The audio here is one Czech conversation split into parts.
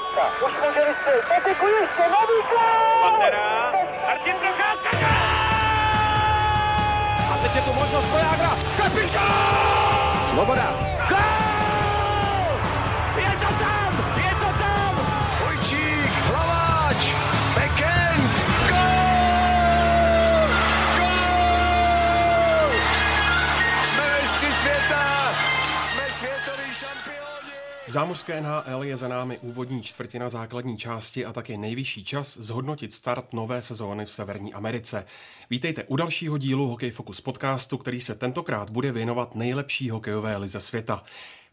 Procházka. Už může vystřelit. Peteku ještě, nový gol! Pantera, Martin Procházka, A teď je tu možnost Vojágra. Kapitán! Svoboda. V zámořské NHL je za námi úvodní čtvrtina základní části a také nejvyšší čas zhodnotit start nové sezóny v Severní Americe. Vítejte u dalšího dílu Hokej Focus podcastu, který se tentokrát bude věnovat nejlepší hokejové lize světa.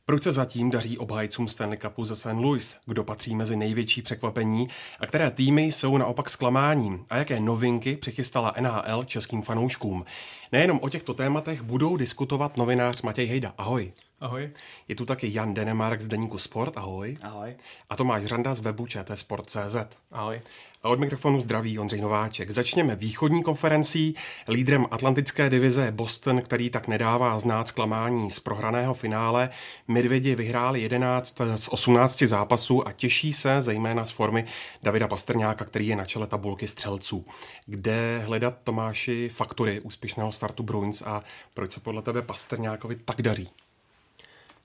Proč se zatím daří obhajcům Stanley Cupu ze St. Louis? Kdo patří mezi největší překvapení? A které týmy jsou naopak zklamáním? A jaké novinky přichystala NHL českým fanouškům? Nejenom o těchto tématech budou diskutovat novinář Matěj Hejda. Ahoj. Ahoj. Je tu taky Jan Denemark z Deníku Sport. Ahoj. Ahoj. A Tomáš Řanda z webu Sport.cz. Ahoj. A od mikrofonu zdraví Ondřej Nováček. Začněme východní konferencí. Lídrem atlantické divize je Boston, který tak nedává znát zklamání z prohraného finále. Medvědi vyhráli 11 z 18 zápasů a těší se zejména z formy Davida Pastrňáka, který je na čele tabulky střelců. Kde hledat Tomáši faktory úspěšného startu Bruins a proč se podle tebe Pastrňákovi tak daří?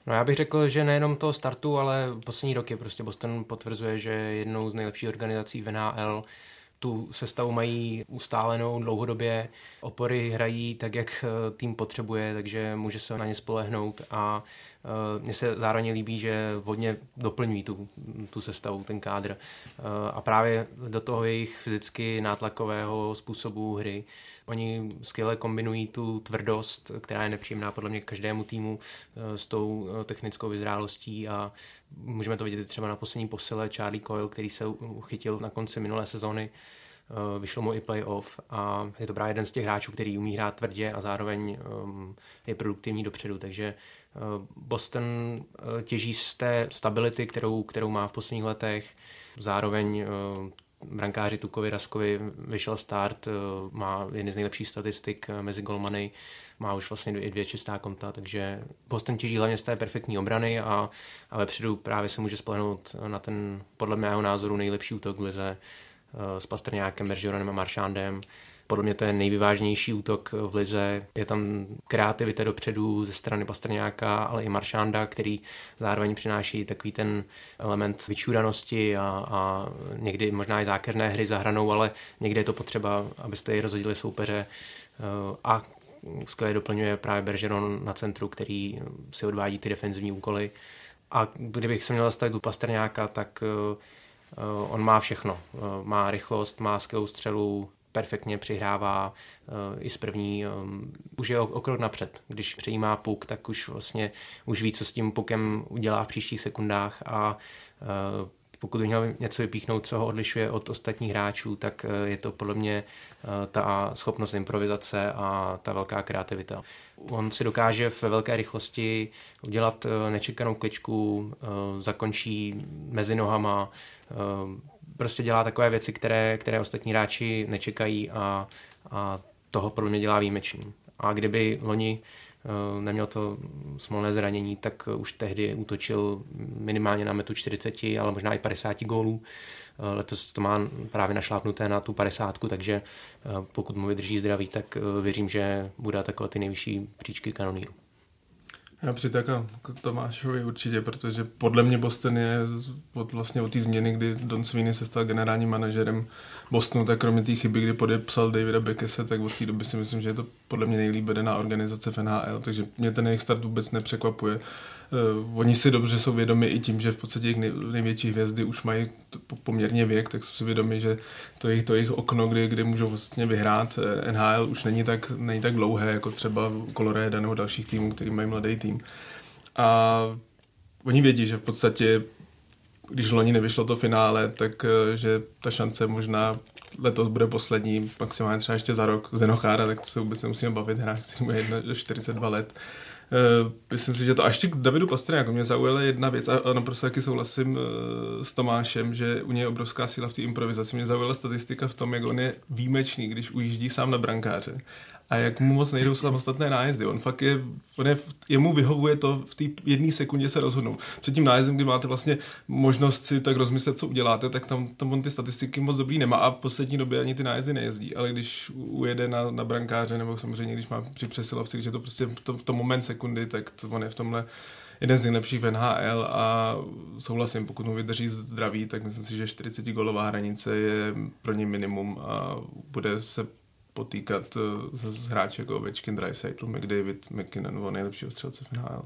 No já bych řekl, že nejenom toho startu, ale poslední roky prostě Boston potvrzuje, že je jednou z nejlepších organizací v NHL. Tu sestavu mají ustálenou dlouhodobě, opory hrají tak, jak eh, tým potřebuje, takže může se na ně spolehnout a uh, mně se zároveň líbí, že hodně doplňují tu, tu sestavu, ten kádr. Uh, a právě do toho jejich fyzicky nátlakového způsobu hry Oni skvěle kombinují tu tvrdost, která je nepříjemná podle mě každému týmu s tou technickou vyzrálostí a můžeme to vidět třeba na poslední posile. Charlie Coyle, který se uchytil na konci minulé sezóny vyšlo mu i playoff a je to právě jeden z těch hráčů, který umí hrát tvrdě a zároveň je produktivní dopředu, takže Boston těží z té stability, kterou, kterou má v posledních letech, zároveň brankáři Tukovi Raskovi vyšel start, má jedny z nejlepších statistik mezi golmany, má už vlastně dvě, dvě čistá konta, takže Boston těží hlavně z té perfektní obrany a, a vepředu právě se může spolehnout na ten, podle mého názoru, nejlepší útok v lize s Pastrňákem, Bergeronem a Maršándem. Podle mě to je nejvyvážnější útok v lize. Je tam kreativita dopředu ze strany Pastrňáka, ale i Maršanda, který zároveň přináší takový ten element vyčúranosti a, a někdy možná i zákerné hry za hranou, ale někdy je to potřeba, abyste ji rozhodili soupeře. A skvěle doplňuje právě Bergeron na centru, který si odvádí ty defenzivní úkoly. A kdybych se měl zastavit u Pastrňáka, tak on má všechno. Má rychlost, má skvělou střelu, perfektně přihrává i z první, už je o krok napřed. Když přejímá puk, tak už vlastně už ví, co s tím pukem udělá v příštích sekundách a pokud by měl něco vypíchnout, co ho odlišuje od ostatních hráčů, tak je to podle mě ta schopnost improvizace a ta velká kreativita. On si dokáže ve velké rychlosti udělat nečekanou kličku, zakončí mezi nohama, prostě dělá takové věci, které, které ostatní hráči nečekají a, a toho pro mě dělá výjimečný. A kdyby loni neměl to smolné zranění, tak už tehdy útočil minimálně na metu 40, ale možná i 50 gólů. Letos to má právě našlápnuté na tu 50, takže pokud mu vydrží zdraví, tak věřím, že bude takové ty nejvyšší příčky kanonýru. Já přitakám k Tomášovi určitě, protože podle mě Boston je od, vlastně od té změny, kdy Don Sweeney se stal generálním manažerem Bostonu, tak kromě té chyby, kdy podepsal Davida Bekese, tak od té doby si myslím, že je to podle mě nejlíp vedená organizace v NHL, takže mě ten jejich start vůbec nepřekvapuje. Uh, oni si dobře jsou vědomi i tím, že v podstatě jejich nej, největší hvězdy už mají poměrně věk, tak jsou si vědomi, že to jejich, to jejich okno, kdy, kdy můžou vlastně vyhrát eh, NHL, už není tak, není tak dlouhé, jako třeba Colorado nebo dalších týmů, který mají mladý tým. A oni vědí, že v podstatě když loni nevyšlo to finále, tak eh, že ta šance možná letos bude poslední, maximálně třeba ještě za rok. Zenochára, tak to se vůbec nemusíme bavit, hráč, který má 42 let. Uh, myslím si, že to a ještě k Davidu Pastrňáku mě zaujala jedna věc a, a naprosto taky souhlasím uh, s Tomášem, že u něj je obrovská síla v té improvizaci. Mě zaujala statistika v tom, jak on je výjimečný, když ujíždí sám na brankáře a jak mu moc nejdou samostatné nájezdy. On fakt je, on je jemu vyhovuje to v té jedné sekundě se rozhodnout. Před tím nájezdem, kdy máte vlastně možnost si tak rozmyslet, co uděláte, tak tam, tam on ty statistiky moc dobrý nemá a v poslední době ani ty nájezdy nejezdí. Ale když ujede na, na brankáře, nebo samozřejmě když má při přesilovci, když je to prostě v tom, moment sekundy, tak to on je v tomhle jeden z nejlepších v NHL a souhlasím, pokud mu vydrží zdraví, tak myslím si, že 40 golová hranice je pro ně minimum a bude se potýkat s, eh, hráči jako Ovečkin, Dreisaitl, McDavid, McKinnon o nejlepšího střelce v NHL.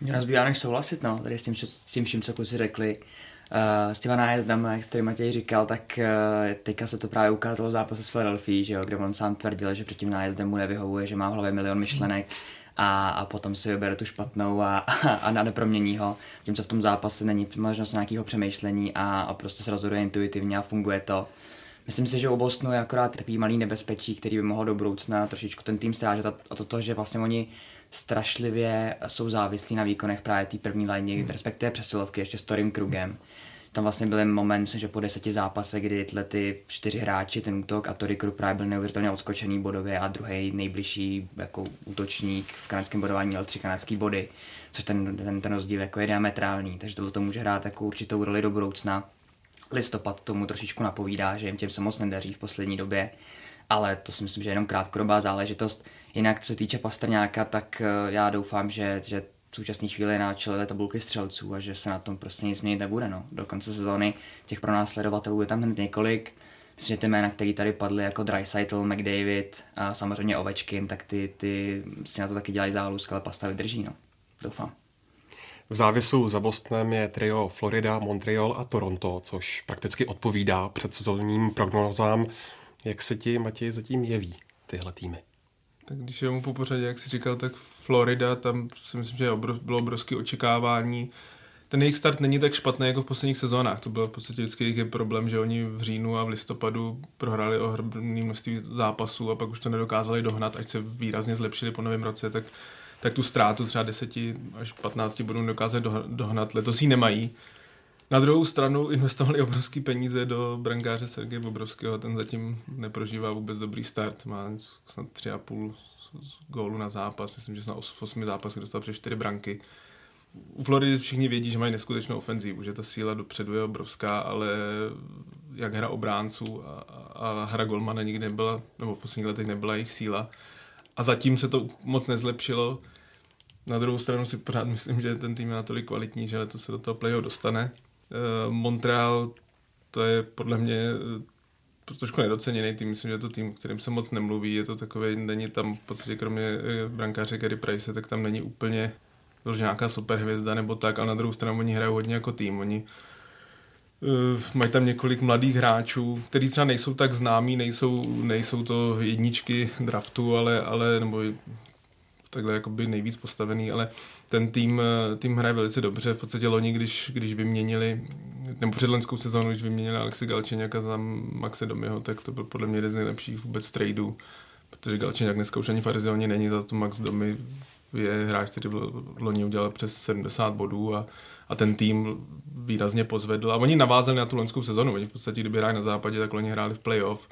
Mě nezbývá než souhlasit, no, tady s tím, s tím vším, co kluci řekli. Uh, s těma nájezdama, jak tady Matěj říkal, tak uh, teďka se to právě ukázalo v zápase s Philadelphia, že jo, kde on sám tvrdil, že před tím nájezdem mu nevyhovuje, že má v hlavě milion myšlenek a, a potom si vybere tu špatnou a, a, a nepromění ho. Tím, co v tom zápase není možnost nějakého přemýšlení a, a prostě se rozhoduje intuitivně a funguje to. Myslím si, že u Bostonu je akorát takový malý nebezpečí, který by mohl do budoucna trošičku ten tým strážet a to, to že vlastně oni strašlivě jsou závislí na výkonech právě té první line, hmm. respektive přesilovky ještě s Torim Krugem. Tam vlastně byl moment, myslím, že po deseti zápase, kdy tyhle ty čtyři hráči, ten útok a Tory Krug právě byl neuvěřitelně odskočený bodově a druhý nejbližší jako útočník v kanadském bodování měl tři kanadské body, což ten, ten, ten rozdíl jako je diametrální, takže to, to může hrát jako určitou roli do budoucna listopad tomu trošičku napovídá, že jim těm se moc nedaří v poslední době, ale to si myslím, že je jenom krátkodobá záležitost. Jinak, co se týče Pastrňáka, tak eh, já doufám, že, že v současné chvíli na čele tabulky střelců a že se na tom prostě nic změnit nebude. No. Do konce sezóny těch pronásledovatelů je tam hned několik. Myslím, že ty jména, které tady padly jako Dreisaitl, McDavid a samozřejmě Ovečkin, tak ty, ty si na to taky dělají zálusk, ale pasta vydrží. No. Doufám. V závisu za Bostonem je trio Florida, Montreal a Toronto, což prakticky odpovídá předsezónním prognózám. Jak se ti, Matěj, zatím jeví tyhle týmy? Tak když je mu po pořadě, jak jsi říkal, tak Florida, tam si myslím, že bylo obrovské očekávání. Ten jejich start není tak špatný jako v posledních sezónách. To byl v podstatě vždycky jejich problém, že oni v říjnu a v listopadu prohráli ohromné množství zápasů a pak už to nedokázali dohnat, až se výrazně zlepšili po novém roce, tak tak tu ztrátu třeba 10 až 15 budou dokázat dohnat. Letos ji nemají. Na druhou stranu investovali obrovské peníze do brankáře Sergeje Bobrovského, ten zatím neprožívá vůbec dobrý start, má snad 3,5 gólu na zápas, myslím, že snad v 8 zápasech dostal přes 4 branky. U Floridy všichni vědí, že mají neskutečnou ofenzívu, že ta síla dopředu je obrovská, ale jak hra obránců a, a hra golmana nikdy nebyla, nebo v posledních letech nebyla jejich síla. A zatím se to moc nezlepšilo. Na druhou stranu si pořád myslím, že ten tým je natolik kvalitní, že to se do toho playoff dostane. Uh, Montreal, to je podle mě uh, trošku nedoceněný tým, myslím, že je to tým, kterým se moc nemluví, je to takový, není tam v podstatě kromě uh, brankáře Gary Price, tak tam není úplně nějaká superhvězda nebo tak, ale na druhou stranu oni hrají hodně jako tým, oni mají tam několik mladých hráčů, kteří třeba nejsou tak známí, nejsou, nejsou to jedničky draftu, ale, ale nebo takhle jakoby nejvíc postavený, ale ten tým, eh, tým hraje velice dobře. V podstatě loni, když, když vyměnili, nebo před loňskou sezónu, když vyměnili Alexi Galčeňaka za Maxe Domiho, tak to byl podle mě jeden z nejlepších vůbec tradeů, protože Galčeňak dneska už ani v Arizóně není, za to Max Domy je hráč, který loni udělal přes 70 bodů a, a ten tým výrazně pozvedl. A oni navázali na tu loňskou sezonu. Oni v podstatě, kdyby hráli na západě, tak oni hráli v playoff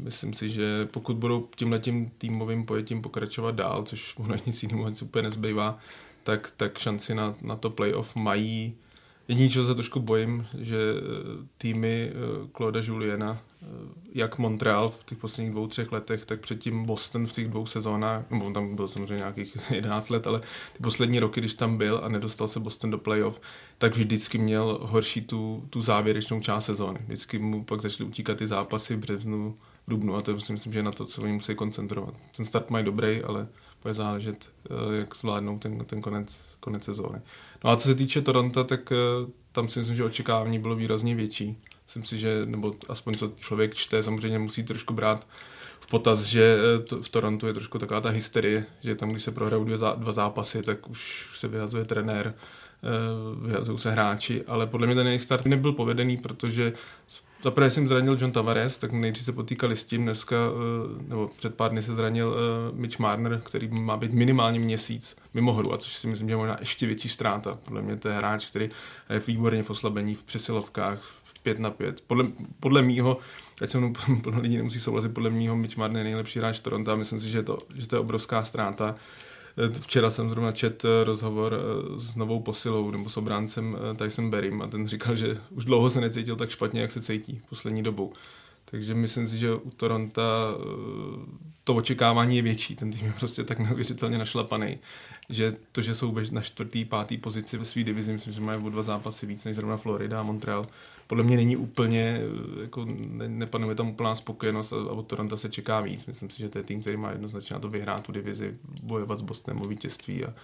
Myslím si, že pokud budou tímhletím týmovým pojetím pokračovat dál, což ono nic jiného úplně nezbývá, tak, tak šanci na, na to playoff mají. Jediný, čeho se trošku bojím, že eh, týmy Claude eh, Juliana, eh, jak Montreal v těch posledních dvou, třech letech, tak předtím Boston v těch dvou sezónách, nebo on tam byl samozřejmě nějakých 11 let, ale ty poslední roky, když tam byl a nedostal se Boston do playoff, tak vždycky měl horší tu, tu závěrečnou část sezóny. Vždycky mu pak začaly utíkat ty zápasy v březnu, dubnu a to si myslím, že je na to, co oni musí koncentrovat. Ten start mají dobrý, ale bude záležet, eh, jak zvládnou ten, ten konec, konec sezóny. No a co se týče Toronto, tak eh, tam si myslím, že očekávání bylo výrazně větší. Myslím si, že, nebo aspoň co člověk čte, samozřejmě musí trošku brát v potaz, že eh, to, v Torontu je trošku taková ta hysterie, že tam, když se prohrajou dva, dva zápasy, tak už se vyhazuje trenér, vyhazují se hráči, ale podle mě ten jejich start nebyl povedený, protože Zaprvé jsem zranil John Tavares, tak nejdřív se potýkali s tím dneska, nebo před pár dny se zranil Mitch Marner, který má být minimálně měsíc mimo hru, a což si myslím, že je možná ještě větší ztráta. Podle mě to je hráč, který je výborně v oslabení, v přesilovkách, v 5 na 5. Podle, podle mýho, ať se mnou podle lidí nemusí souhlasit, podle mýho Mitch Marner je nejlepší hráč Toronto a myslím si, že, to, že to je obrovská ztráta. Včera jsem zrovna čet eh, rozhovor eh, s novou posilou nebo s obráncem eh, Tyson Berrym a ten říkal, že už dlouho se necítil tak špatně, jak se cítí poslední dobou. Takže myslím si, že u Toronto to očekávání je větší. Ten tým je prostě tak neuvěřitelně našlapaný, že to, že jsou na čtvrtý, pátý pozici ve své divizi, myslím, že mají o dva zápasy víc než zrovna Florida a Montreal, podle mě není úplně, jako ne, nepanuje tam úplná spokojenost a, a od Toronto se čeká víc. Myslím si, že to je tým, který má jednoznačně na to vyhrát tu divizi, bojovat s Bostonem o vítězství a,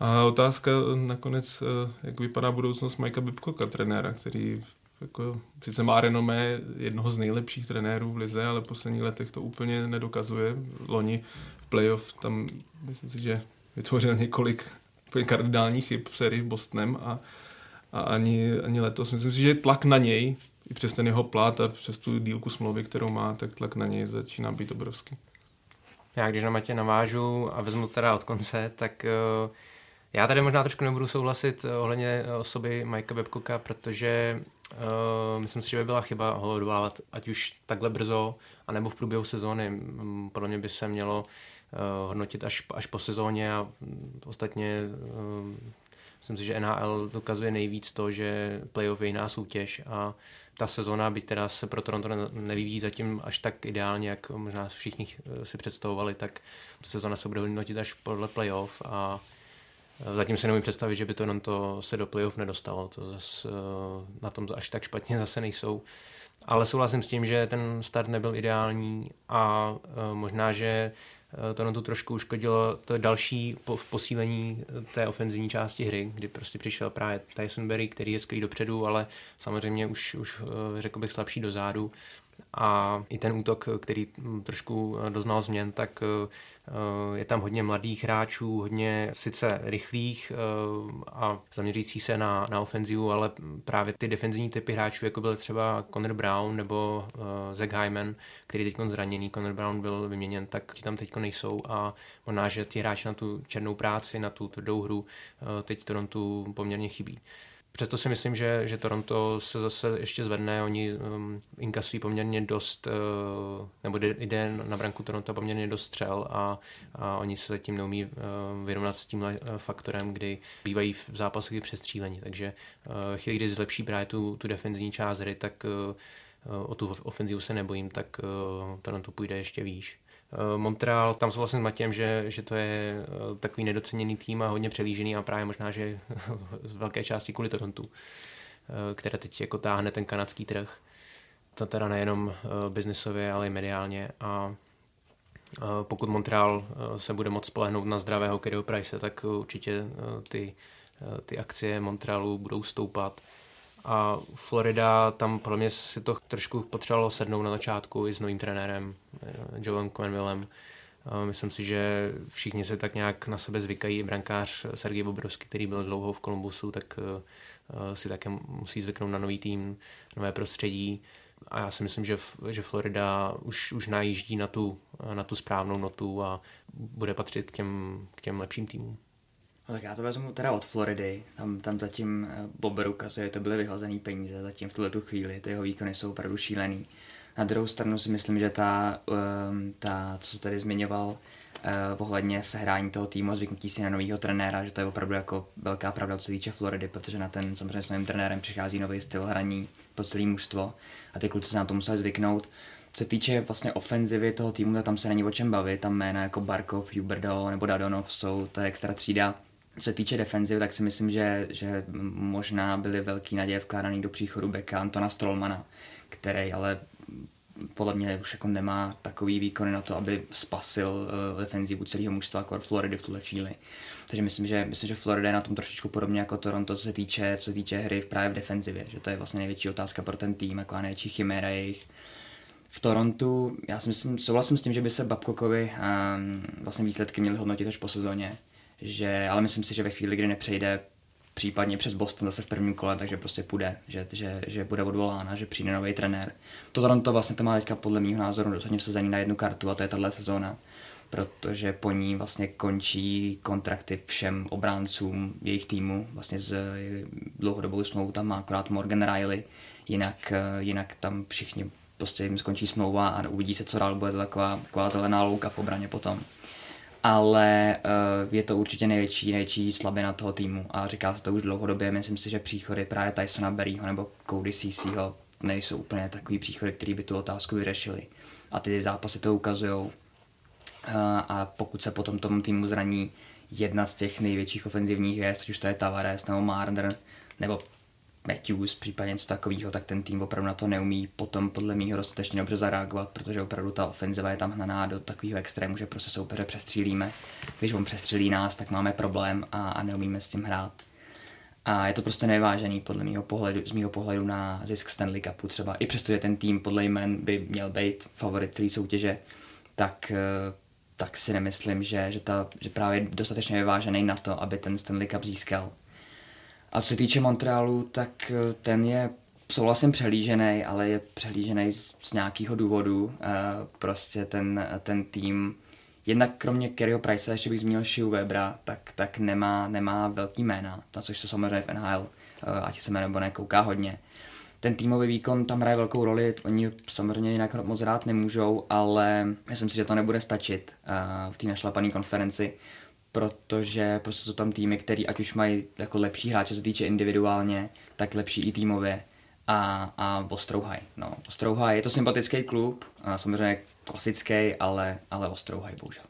a otázka nakonec, jak vypadá budoucnost Mikea Bibkoka, trenéra, který jako, sice má renomé jednoho z nejlepších trenérů v lize, ale v posledních letech to úplně nedokazuje. Loni v playoff tam, myslím si, že vytvořil několik kardinálních chyb v sérii v Bostonem a, a ani, ani letos. Myslím si, že tlak na něj, i přes ten jeho plat a přes tu dílku smlouvy, kterou má, tak tlak na něj začíná být obrovský. Já když na Matě navážu a vezmu teda od konce, tak uh, já tady možná trošku nebudu souhlasit ohledně osoby Mikea Babcocka, protože uh, myslím si, že by byla chyba ho odvolávat ať už takhle brzo, anebo v průběhu sezóny. Podle mě by se mělo uh, hodnotit až, až po sezóně a ostatně uh, myslím si, že NHL dokazuje nejvíc to, že playoff je jiná soutěž a ta sezóna, byť teda se pro Toronto nevyvíjí zatím až tak ideálně, jak možná všichni si představovali, tak sezóna se bude hodnotit až podle playoff a Zatím si nemůžu představit, že by to to se do playoff nedostalo. To zase na tom až tak špatně zase nejsou. Ale souhlasím s tím, že ten start nebyl ideální a možná, že to na to trošku uškodilo to další posílení té ofenzivní části hry, kdy prostě přišel právě Tyson Berry, který je skvělý dopředu, ale samozřejmě už, už řekl bych slabší dozadu a i ten útok, který trošku doznal změn, tak eh, je tam hodně mladých hráčů, hodně sice rychlých eh, a zaměřící se na, na ofenzivu, ale právě ty defenzivní typy hráčů, jako byl třeba Conor Brown nebo eh, Zach Hyman, který teď zraněný, Conor Brown byl vyměněn, tak ti tam teď nejsou a možná, že ti hráči na tu černou práci, na tu tvrdou hru teď Toronto poměrně chybí. Přesto si myslím, že, že Toronto se zase ještě zvedne, oni um, inkasují poměrně dost, uh, nebo jde na branku Toronto poměrně dost střel a, a oni se zatím neumí uh, vyrovnat s tímhle uh, faktorem, kdy bývají v zápasech přestřílení. Takže uh, chvíli, kdy zlepší právě tu, tu defenzivní část hry, tak uh, o tu ofenzivu se nebojím, tak uh, Toronto půjde ještě výš. Eh, Montreal, tam souhlasím s Matějem, že, že to je eh, takový nedoceněný tým a hodně přelížený a právě možná, že z velké části kvůli Torontu, eh, které teď jako táhne ten kanadský trh. To teda nejenom biznisově, ale i mediálně a pokud Montreal se bude moct spolehnout na zdravého Kerryho Price, tak určitě ty, ty akcie Montrealu budou stoupat a Florida, tam pro mě si to trošku potřebovalo sednout na začátku i s novým trenérem, eh, Joelem Quenvillem. Eh, myslím si, že všichni se tak nějak na sebe zvykají. Brankář Sergej Bobrovský, který byl dlouho v Kolumbusu, tak eh, si také musí zvyknout na nový tým, nové prostředí. A já si myslím, že, že Florida už, už najíždí na tu, na tu správnou notu a bude patřit k těm, k těm lepším týmům. No tak já to vezmu teda od Floridy, tam, tam zatím eh, Bober ukazuje, to byly vyhozený peníze zatím v tuhle tu chvíli, ty jeho výkony jsou opravdu šílený. Na druhou stranu si myslím, že ta, um, ta co se tady zmiňoval, uh, ohledně sehrání toho týmu a zvyknutí si na nového trenéra, že to je opravdu jako velká pravda, co se týče Floridy, protože na ten samozřejmě s novým trenérem přichází nový styl hraní po celé mužstvo a ty kluci se na to museli zvyknout. Co se týče vlastně ofenzivy toho týmu, tak tam se není o čem bavit, tam jména jako Barkov, Huberdo nebo Dadonov jsou, to je extra třída co se týče defenziv, tak si myslím, že, že možná byly velký naděje vkládaný do příchodu beka Antona Strollmana, který ale podle mě už jako nemá takový výkon na to, aby spasil uh, defenzivu celého mužstva jako Floridy v tuhle chvíli. Takže myslím, že, myslím, že Florida je na tom trošičku podobně jako Toronto, co se týče, co se týče hry právě v defenzivě, že to je vlastně největší otázka pro ten tým, jako největší chiméra jejich. V Torontu, já si myslím, souhlasím s tím, že by se Babcockovi um, vlastně výsledky měly hodnotit až po sezóně, že, ale myslím si, že ve chvíli, kdy nepřejde případně přes Boston zase v prvním kole, takže prostě půjde, že, že, že bude odvolána, že přijde nový trenér. To Toronto vlastně to má teďka podle mého názoru dosadně vsazení na jednu kartu a to je tahle sezóna protože po ní vlastně končí kontrakty všem obráncům jejich týmu, vlastně s dlouhodobou smlouvou tam má akorát Morgan Riley, jinak, jinak tam všichni prostě jim skončí smlouva a uvidí se, co dál bude to taková, taková zelená louka v obraně potom. Ale uh, je to určitě největší, největší slabina toho týmu a říká se to už dlouhodobě. Myslím si, že příchody právě Tysona Berryho nebo Cody CCho nejsou úplně takový příchody, který by tu otázku vyřešili. A ty zápasy to ukazují. Uh, a pokud se potom tomu týmu zraní jedna z těch největších ofenzivních hvězd, ať už to je Tavares nebo Marner, nebo Matthews, případně něco takového, tak ten tým opravdu na to neumí potom podle mého dostatečně dobře zareagovat, protože opravdu ta ofenziva je tam hnaná do takového extrému, že prostě soupeře přestřílíme. Když on přestřílí nás, tak máme problém a, a neumíme s tím hrát. A je to prostě nevážený podle mého pohledu, z mého pohledu na zisk Stanley Cupu třeba. I přesto, že ten tým podle jmen by měl být favorit té soutěže, tak, eh, tak si nemyslím, že, že, ta, že právě dostatečně vyvážený na to, aby ten Stanley Cup získal. A co se týče Montrealu, tak eh, ten je souhlasím přehlížený, ale je přehlížený z, z nějakého důvodu. E, prostě ten, ten tým, jednak kromě Kerryho Price, ještě bych zmínil Shiu Webra, tak, tak nemá, nemá velký jména, na což se samozřejmě v NHL, e, ať se jmenuje nebo nekouká hodně. Ten týmový výkon tam hraje velkou roli, oni samozřejmě jinak moc rád nemůžou, ale myslím si, že to nebude stačit v té našlapané konferenci, protože prostě jsou tam týmy, který ať už mají jako lepší hráče, se týče individuálně, tak lepší i týmově a, a Ostrouhaj. No, Ostrouhaj je to sympatický klub, a samozřejmě klasický, ale, ale Ostrouhaj bohužel.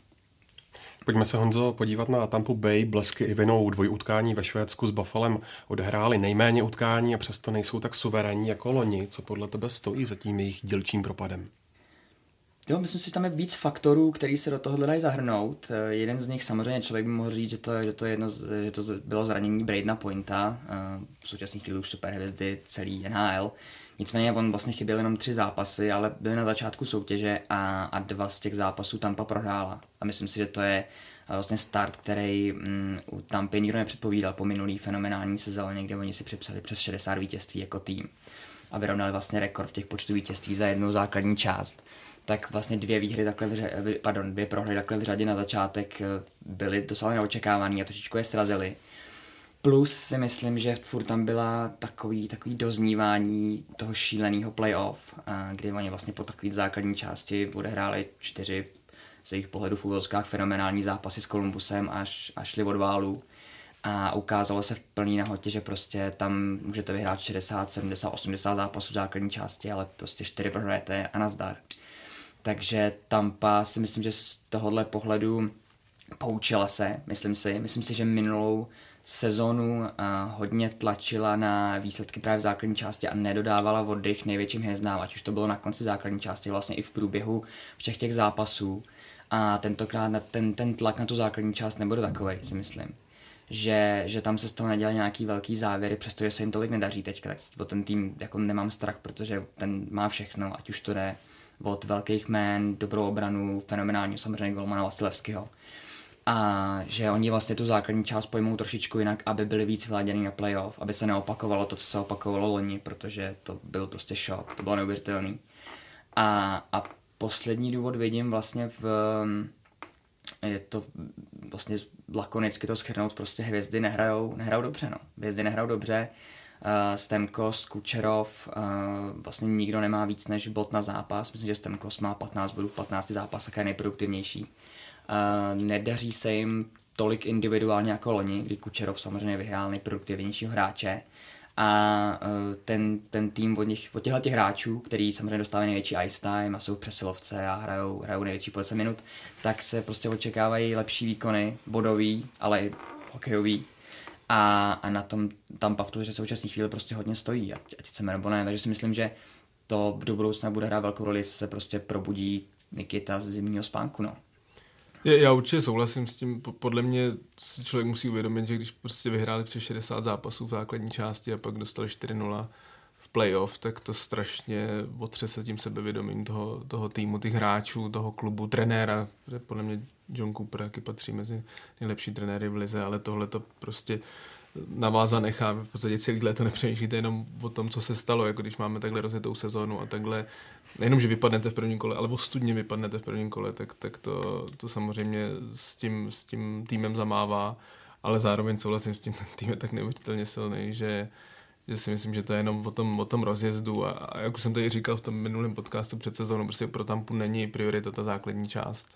Pojďme se, Honzo, podívat na Tampa Bay. Blesky i vinou dvojutkání ve Švédsku s Buffalem odehráli nejméně utkání a přesto nejsou tak suverénní jako loni. Co podle tebe stojí za tím jejich dílčím propadem? Jo, myslím si, že tam je víc faktorů, který se do toho dají zahrnout. Eh, jeden z nich samozřejmě člověk by mohl říct, že to, že to, jedno, že to bylo zranění Bradena Pointa, eh, v současných chvíli už superhvězdy celý NHL. Nicméně on vlastně chyběl jenom tři zápasy, ale byly na začátku soutěže a, a dva z těch zápasů Tampa prohrála. A myslím si, že to je eh, vlastně start, který mm, u Tampy nikdo nepředpovídal po minulý fenomenální sezóně, kde oni si připsali přes 60 vítězství jako tým a vyrovnali vlastně rekord v těch počtu vítězství za jednu základní část tak vlastně dvě výhry takhle, vře, pardon, dvě prohry takhle v řadě na začátek eh, byly docela neočekávaný a trošičku je srazili. Plus si myslím, že furt tam byla takový, takový doznívání toho šíleného playoff, kdy oni vlastně po takové základní části odehráli čtyři z jejich pohledu v úvodskách fenomenální zápasy s Kolumbusem až, až šli od válu. A ukázalo se v plný nahotě, že prostě tam můžete vyhrát 60, 70, 80 zápasů v základní části, ale prostě čtyři prohrajete a nazdar. Takže Tampa si myslím, že z tohohle pohledu poučila se, myslím si. Myslím si, že minulou sezonu uh, hodně tlačila na výsledky právě v základní části a nedodávala oddych největším hvězdám, ať už to bylo na konci základní části, vlastně i v průběhu všech těch zápasů. A tentokrát ten, ten tlak na tu základní část nebude takový, si myslím. Že, že tam se z toho nedělají nějaký velký závěry, přestože se jim tolik nedaří teďka, tak o ten tým jako nemám strach, protože ten má všechno, ať už to jde od velkých jmén, dobrou obranu, fenomenální samozřejmě golmana Vasilevského. A že oni vlastně tu základní část pojmou trošičku jinak, aby byli víc vyladěný na playoff, aby se neopakovalo to, co se opakovalo loni, protože to byl prostě šok, to bylo neuvěřitelný. A, a poslední důvod vidím vlastně v, je to vlastně lakonicky to schrnout, prostě hvězdy nehrajou, nehrajou dobře, no. Hvězdy nehrajou dobře, Stemkos, Kučerov, uh, vlastně nikdo nemá víc než bod na zápas. Myslím, že Stemkos má 15 bodů v 15 zápasech a je nejproduktivnější. Uh, nedaří se jim tolik individuálně jako loni, kdy Kučerov samozřejmě vyhrál nejproduktivnějšího hráče. A ten, ten tým od, nich, od těchto těch hráčů, který samozřejmě dostávají největší ice time a jsou přesilovce a hrajou, hrajou největší počet minut, tak se prostě očekávají lepší výkony, bodový, ale i hokejový a, a na tom tam v že současné chvíli prostě hodně stojí, ať, ať chceme nebo ne. Takže si myslím, že to do budoucna bude hrát velkou roli, se prostě probudí Nikita z zimního spánku. No. Já určitě souhlasím s tím. Podle mě si člověk musí uvědomit, že když prostě vyhráli přes 60 zápasů v základní části a pak dostali 4-0 v playoff, tak to strašně otřese tím sebevědomím toho, toho týmu, těch hráčů, toho klubu, trenéra, podle mě John Cooper taky patří mezi nejlepší trenéry v lize, ale tohle to prostě na vás zanechá. V podstatě celý léto nepřemýšlíte jenom o tom, co se stalo, jako když máme takhle rozjetou sezónu a takhle, nejenom, že vypadnete v prvním kole, ale ostudně vypadnete v prvním kole, tak, tak to, to samozřejmě s tím, s tím týmem zamává, ale zároveň souhlasím s tím, ten tým je tak neuvěřitelně silný, že že si myslím, že to je jenom o tom, o tom rozjezdu a, a jak už jsem tady říkal v tom minulém podcastu před sezónou, prostě pro Tampu není priorita ta základní část.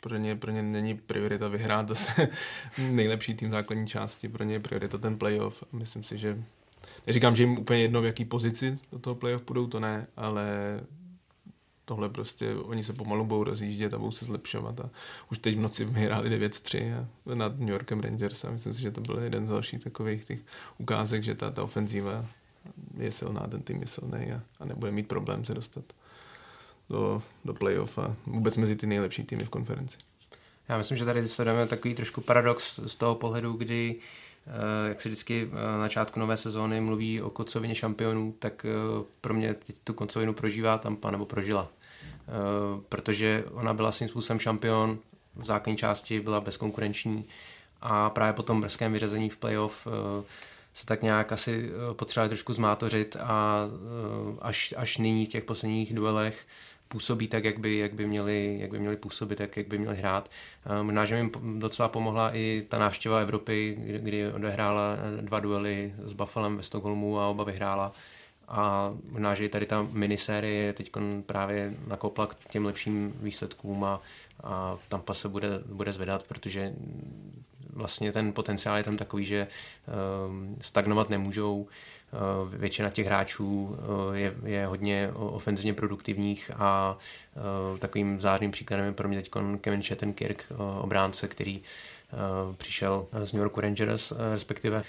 Pro ně, pro ně není priorita vyhrát zase nejlepší tým základní části, pro ně je priorita ten playoff. Myslím si, že neříkám, že jim úplně jedno, v jaký pozici do toho playoff půjdou, to ne, ale tohle prostě, oni se pomalu budou rozjíždět a budou se zlepšovat a už teď v noci vyhráli 9-3 nad New Yorkem Rangers a myslím si, že to byl jeden z dalších takových těch ukázek, že ta, ta ofenzíva je silná, ten tým je silný a, a nebude mít problém se dostat do, do playoff a vůbec mezi ty nejlepší týmy v konferenci. Já myslím, že tady sledujeme takový trošku paradox z toho pohledu, kdy eh, jak se vždycky eh, na začátku nové sezóny mluví o kocovině šampionů, tak eh, pro mě teď tu kocovinu prožívá Tampa nebo prožila. Protože ona byla svým způsobem šampion, v základní části byla bezkonkurenční a právě po tom brzkém vyřazení v playoff se tak nějak asi potřebovali trošku zmátořit a až, až nyní v těch posledních duelech působí tak, jak by, jak by, měli, jak by měli působit, jak, jak by měli hrát. Možná, že mi docela pomohla i ta návštěva Evropy, kdy, odehrála dva duely s Buffalem ve Stockholmu a oba vyhrála. A možná, že i tady ta minisérie teď právě nakopla k těm lepším výsledkům a, a Tampa se bude, bude zvedat, protože vlastně ten potenciál je tam takový, že um, stagnovat nemůžou. Eh, většina těch hráčů eh, je, je hodně ofenzivně produktivních a eh, takovým zářným příkladem je pro mě teď Kevin Shattenkirk, obránce, který přišel z New Yorku Rangers, respektive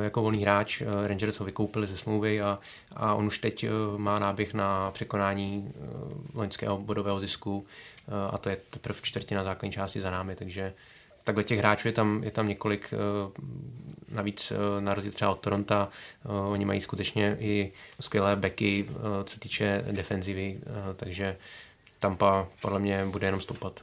jako volný hráč. Rangers ho vykoupili ze smlouvy a, a on už teď má náběh na překonání loňského bodového zisku a to je teprve čtvrtina základní části za námi, takže takhle těch hráčů je tam, je tam několik, eh, navíc eh, na rozdíl třeba od Toronto, eh, oni mají skutečně i skvělé backy, co týče defenzivy, takže Tampa podle mě bude jenom stoupat.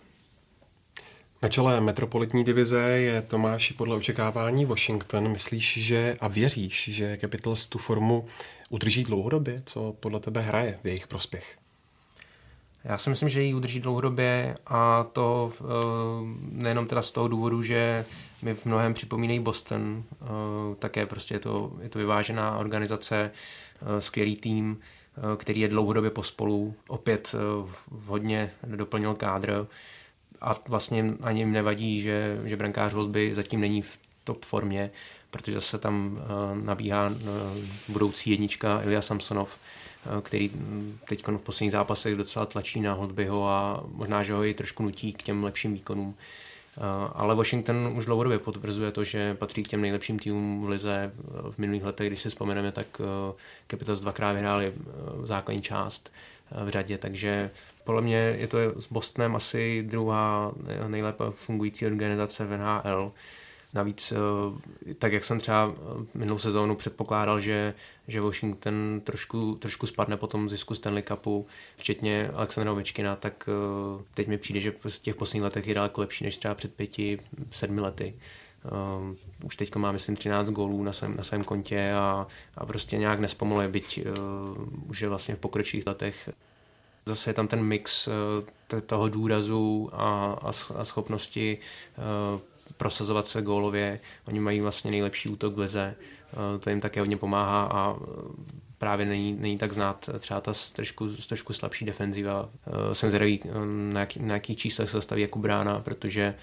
Na čele metropolitní divize je Tomáši podle očekávání Washington. Myslíš, že a věříš, že Capitals tu formu udrží dlouhodobě? Co podle tebe hraje v jejich prospěch? Já si myslím, že ji udrží dlouhodobě a to uh, nejenom teda z toho důvodu, že mi v mnohem připomínají Boston, uh, také prostě je to, je to vyvážená organizace, uh, skvělý tým, který je dlouhodobě pospolu, opět hodně doplnil kádr a vlastně ani jim nevadí, že, že brankář Volby zatím není v top formě, protože zase tam nabíhá budoucí jednička Ilya Samsonov, Eh, který teď v posledních zápasech docela tlačí na Hotbyho a možná, že ho i trošku nutí k těm lepším výkonům. Eh, ale Washington už dlouhodobě potvrzuje to, že patří k těm nejlepším týmům v lize. V minulých letech, když si vzpomeneme, tak eh, Capitals dvakrát vyhráli základní část v řadě, takže podle mě je to s Bostonem asi druhá nejlépe fungující organizace v NHL. Navíc, eh, tak jak jsem třeba eh, minulou sezónu předpokládal, že, že Washington trošku, trošku spadne po tom zisku Stanley Cupu, včetně Alexandra Ovečkina, tak eh, teď mi přijde, že v těch posledních letech je daleko lepší než třeba před pěti, sedmi lety. Uh, už teď má, myslím, 13 gólů na svém, na svém kontě a, a prostě nějak nespomaluje, byť uh, už je vlastně v pokročilých letech. Zase je tam ten mix uh, toho důrazu a, a, a schopnosti uh, prosazovat se gólově. Oni mají vlastně nejlepší útok v lize, eh, to jim také hodně pomáhá a eh, právě není, není tak znát třeba ta trošku, trošku slabší defenziva. Eh, jsem zvědavý, na, jaký, na jakých číslech se staví jako brána, protože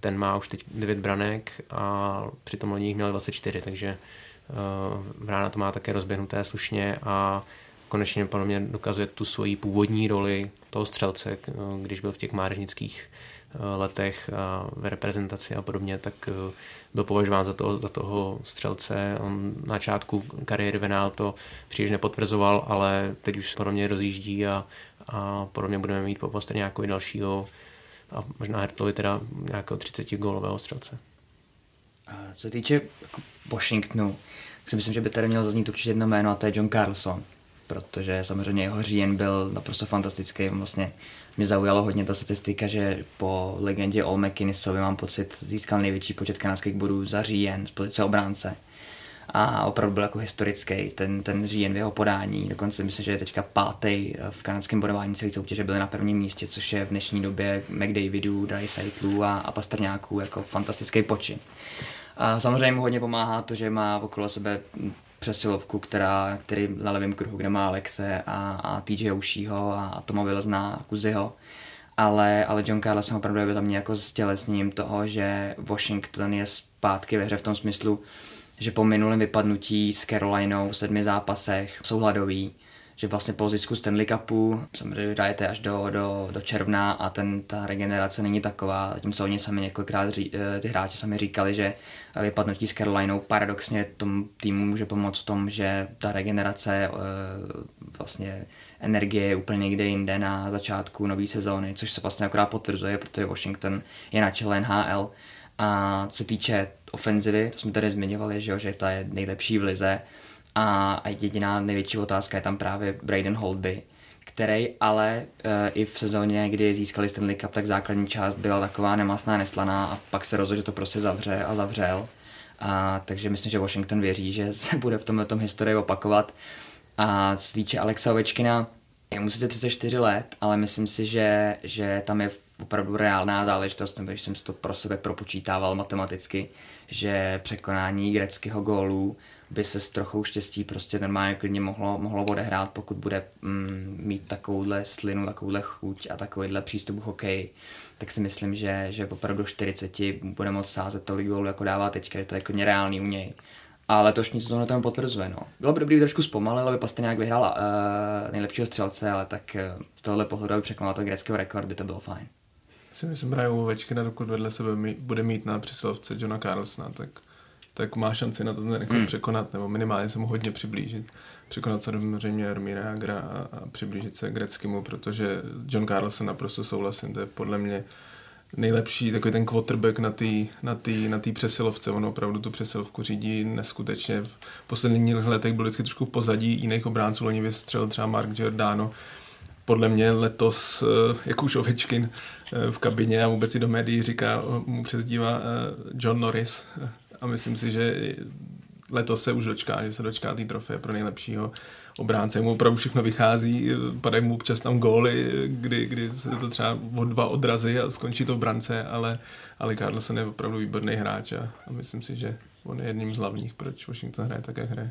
ten má už teď 9 branek a přitom oni jich měli 24, takže brána to má také rozběhnuté slušně a konečně podle mě dokazuje tu svoji původní roli toho střelce, když byl v těch márnických Eh, letech a v reprezentaci a podobně, tak eh, byl považován za toho, za toho střelce. On na začátku kariéry Venál to příliš nepotvrzoval, ale teď už se podle mě rozjíždí a, a podle mě budeme mít po postavě nějakého dalšího a možná Hertlovi teda nějakého 30 gólového střelce. A co se týče jako Washingtonu, tak si myslím, že by tady mělo zaznít určitě jedno jméno a to je John Carlson. protože samozřejmě jeho říjen byl naprosto fantastický. Vlastně mě zaujalo hodně ta statistika, že po legendě All McKinnisovi mám pocit získal největší počet kanadských bodů za říjen z pozice obránce a opravdu byl jako historický ten, ten říjen v jeho podání. Dokonce myslím, že je teďka pátý v kanadském bodování celé soutěže byli na prvním místě, což je v dnešní době McDavidů, Dreisaitlu a, a Pastrňáků jako fantastický počin. A samozřejmě mu hodně pomáhá to, že má okolo sebe přesilovku, která, který na levém kruhu, kde má Alexe a, a TJ Ušího a, a Toma Vilzna a Kuziho. Ale, ale John Carlos opravdu je tam jako stělesním toho, že Washington je zpátky ve hře v tom smyslu, že po minulém vypadnutí s Carolinou v sedmi zápasech jsou hladoví, že vlastně po zisku Stanley Cupu samozřejmě hrajete až do, do, do června a ten, ta regenerace není taková, zatímco oni sami několikrát ří, eh, ty hráči sami říkali, že vypadnutí s Carolinou paradoxně tomu týmu může pomoct v tom, že ta regenerace eh, vlastně energie je úplně někde jinde na začátku nové sezóny, což se vlastně akorát potvrzuje, protože Washington je na čele NHL a co se týče ofenzivy, to jsme tady zmiňovali, že, jo, že ta je nejlepší v lize a jediná největší otázka je tam právě Braden Holby, který ale e, i v sezóně, kdy získali Stanley Cup, tak základní část byla taková nemastná, neslaná a pak se rozhodl, že to prostě zavře a zavřel. A, takže myslím, že Washington věří, že se bude v tomhle tom historii opakovat. A co se týče Alexa Ovečkina, je mu sice 34 let, ale myslím si, že, že tam je opravdu reálná záležitost, nebo jsem si to pro sebe propočítával matematicky, že překonání greckého gólu by se s trochou štěstí prostě normálně klidně mohlo, mohlo odehrát, pokud bude mm, mít takovouhle slinu, takovouhle chuť a takovýhle přístup k hokeji, tak si myslím, že, že opravdu 40 bude moct sázet tolik gólů, jako dává teďka, že to je klidně reálný u něj. A letošní sezóna tomu potvrzuje. No. Bylo by dobrý trošku zpomalit, aby nějak vyhrála uh, nejlepšího střelce, ale tak uh, z tohohle pohledu, aby překonala to greckého rekord, by to bylo fajn myslím, hrajou Ovečkina, dokud vedle sebe mít, bude mít na přesilovce Johna Carlsona, tak, tak má šanci na to ten rekord mm. překonat, nebo minimálně se mu hodně přiblížit. Překonat se samozřejmě Jarmíra Agra a, a přiblížit se Greckému, protože John Carlson naprosto souhlasím, to je podle mě nejlepší takový ten quarterback na té na tý, na tý přesilovce. On opravdu tu přesilovku řídí neskutečně. V posledních letech byl vždycky trošku v pozadí jiných obránců. Loni vystřelil třeba Mark Giordano, podle mě letos, eh, jak už Ovečkin eh, v kabině a vůbec i do médií říká, mu přezdívá eh, John Norris a myslím si, že letos se už dočká, že se dočká té trofeje pro nejlepšího obránce. Mu opravdu všechno vychází, padají mu občas tam góly, kdy, kdy se to třeba od dva odrazy a skončí to v brance, ale, ale Carlson je opravdu výborný hráč a, a myslím si, že on je jedním z hlavních, proč Washington hraje také hraje.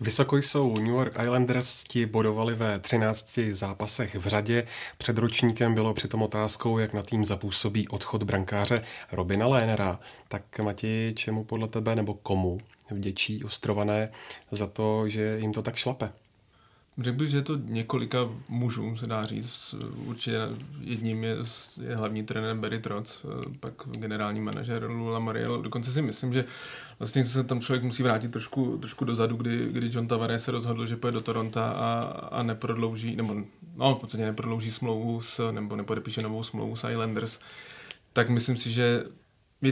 Vysoko jsou New York Islanders, ti bodovali ve 13 zápasech v řadě. Před ročníkem bylo přitom otázkou, jak na tým zapůsobí odchod brankáře Robina Lénera. Tak Mati, čemu podle tebe nebo komu vděčí ostrované za to, že jim to tak šlape? Řekl bych, že je to několika mužů, se dá říct. Určitě jedním je, je hlavní trenér Barry Trotz, pak generální manažer Lula Mariel. Dokonce si myslím, že vlastně se tam člověk musí vrátit trošku, trošku dozadu, kdy, kdy John Tavares se rozhodl, že půjde do Toronto a, a neprodlouží, nebo no, v podstatě neprodlouží smlouvu s, nebo nepodepíše novou smlouvu s Islanders. Tak myslím si, že